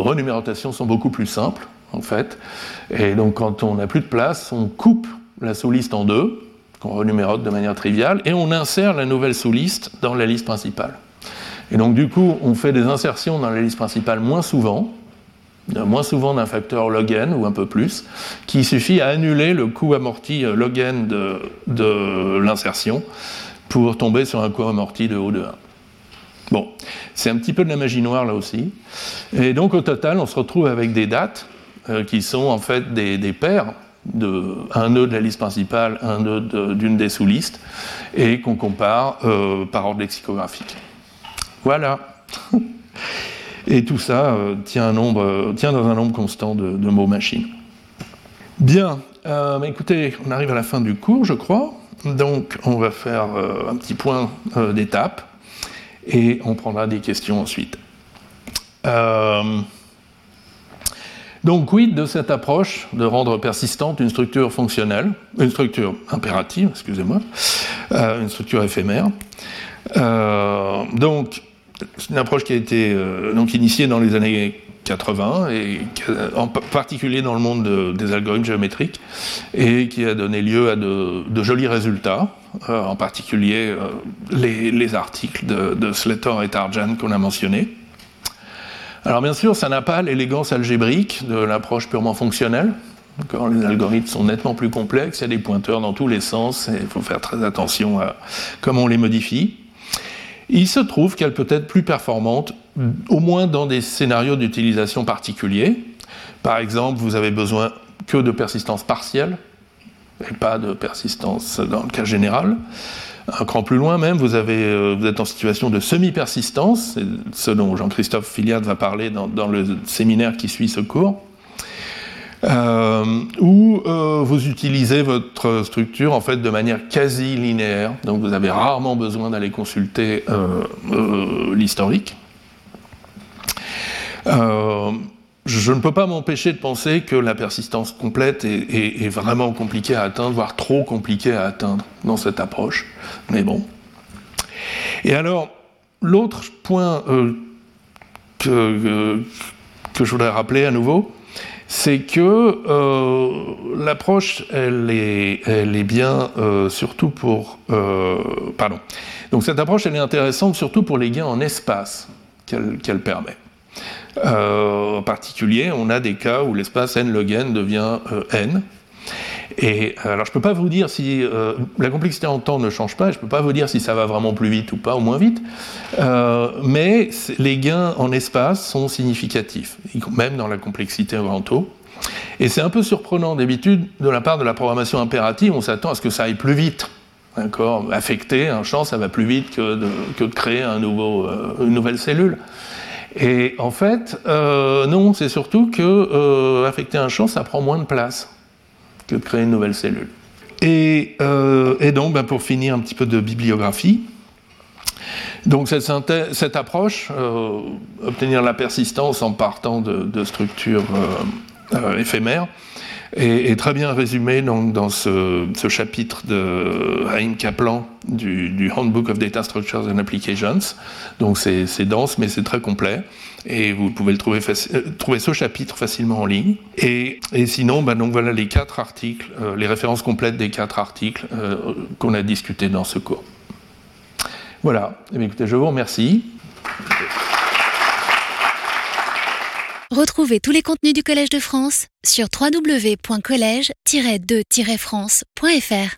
renumérotation sont beaucoup plus simples, en fait. Et donc, quand on n'a plus de place, on coupe la sous-liste en deux, qu'on renumérote de manière triviale, et on insère la nouvelle sous-liste dans la liste principale. Et donc, du coup, on fait des insertions dans la liste principale moins souvent, moins souvent d'un facteur log n ou un peu plus, qui suffit à annuler le coût amorti euh, log n de, l'insertion pour tomber sur un coût amorti de O de 1. Bon, c'est un petit peu de la magie noire là aussi. Et donc au total, on se retrouve avec des dates euh, qui sont en fait des, paires de un nœud de la liste principale, un nœud d'une des sous-listes, et qu'on compare euh, par ordre lexicographique. Voilà. Et tout ça euh, tient, dans un nombre constant de, mots machines. Bien, écoutez, on arrive à la fin du cours, je crois. Donc, on va faire un petit point d'étape et on prendra des questions ensuite. donc, quid de cette approche de rendre persistante une structure fonctionnelle, une structure impérative, excusez-moi, une structure éphémère. donc, c'est une approche qui a été euh, donc initiée dans les années 80 et en particulier dans le monde des algorithmes géométriques et qui a donné lieu à de, jolis résultats, euh, en particulier euh, les, articles de, de, Slater et Tarjan qu'on a mentionnés. Alors bien sûr, ça n'a pas l'élégance algébrique de l'approche purement fonctionnelle. Les algorithmes sont nettement plus complexes, il y a des pointeurs dans tous les sens, et il faut faire très attention à comment on les modifie. Il se trouve qu'elle peut être plus performante, au moins dans des scénarios d'utilisation particuliers. Par exemple, vous avez besoin que de persistance partielle, et pas de persistance dans le cas général. Un cran plus loin même, vous, euh, êtes en situation de semi-persistance, ce dont Jean-Christophe Filiade va parler dans, le séminaire qui suit ce cours, euh, où euh, vous utilisez votre structure en fait de manière quasi linéaire, donc vous avez rarement besoin d'aller consulter l'historique je ne peux pas m'empêcher de penser que la persistance complète est, vraiment compliquée à atteindre, voire trop compliquée à atteindre dans cette approche. Mais bon. Et alors, l'autre point euh, que, je voudrais rappeler à nouveau, c'est que euh, l'approche, elle est, elle est bien euh, surtout pour... pardon. Donc cette approche, elle est intéressante surtout pour les gains en espace qu'elle permet. Euh, en particulier, on a des cas où l'espace n log n devient euh, n. Et euh, alors, je ne peux pas vous dire si la complexité en temps ne change pas, je ne peux pas vous dire si ça va vraiment plus vite ou pas, ou moins vite, mais les gains en espace sont significatifs, même dans la complexité en taux. Et c'est un peu surprenant d'habitude de la part de la programmation impérative, on s'attend à ce que ça aille plus vite. D'accord? Affecter un champ, ça va plus vite que de, créer une nouvelle cellule. Et en fait, euh, non, c'est surtout que euh, affecter un champ, ça prend moins de place de créer une nouvelle cellule. Et, euh, donc, ben, pour finir un petit peu de bibliographie, donc cette, approche, obtenir la persistance en partant de structures éphémères, est, très bien résumé donc, dans ce, chapitre de Haim Kaplan du, Handbook of Data Structures and Applications. Donc c'est dense, mais c'est très complet. Et vous pouvez euh, trouver ce chapitre facilement en ligne. Et, sinon, bah, donc voilà les quatre articles, euh, les références complètes des quatre articles euh, qu'on a discutés dans ce cours. Voilà. Eh écoutez, je vous remercie. Retrouvez tous les contenus du Collège de France sur www.colège-2-france.fr.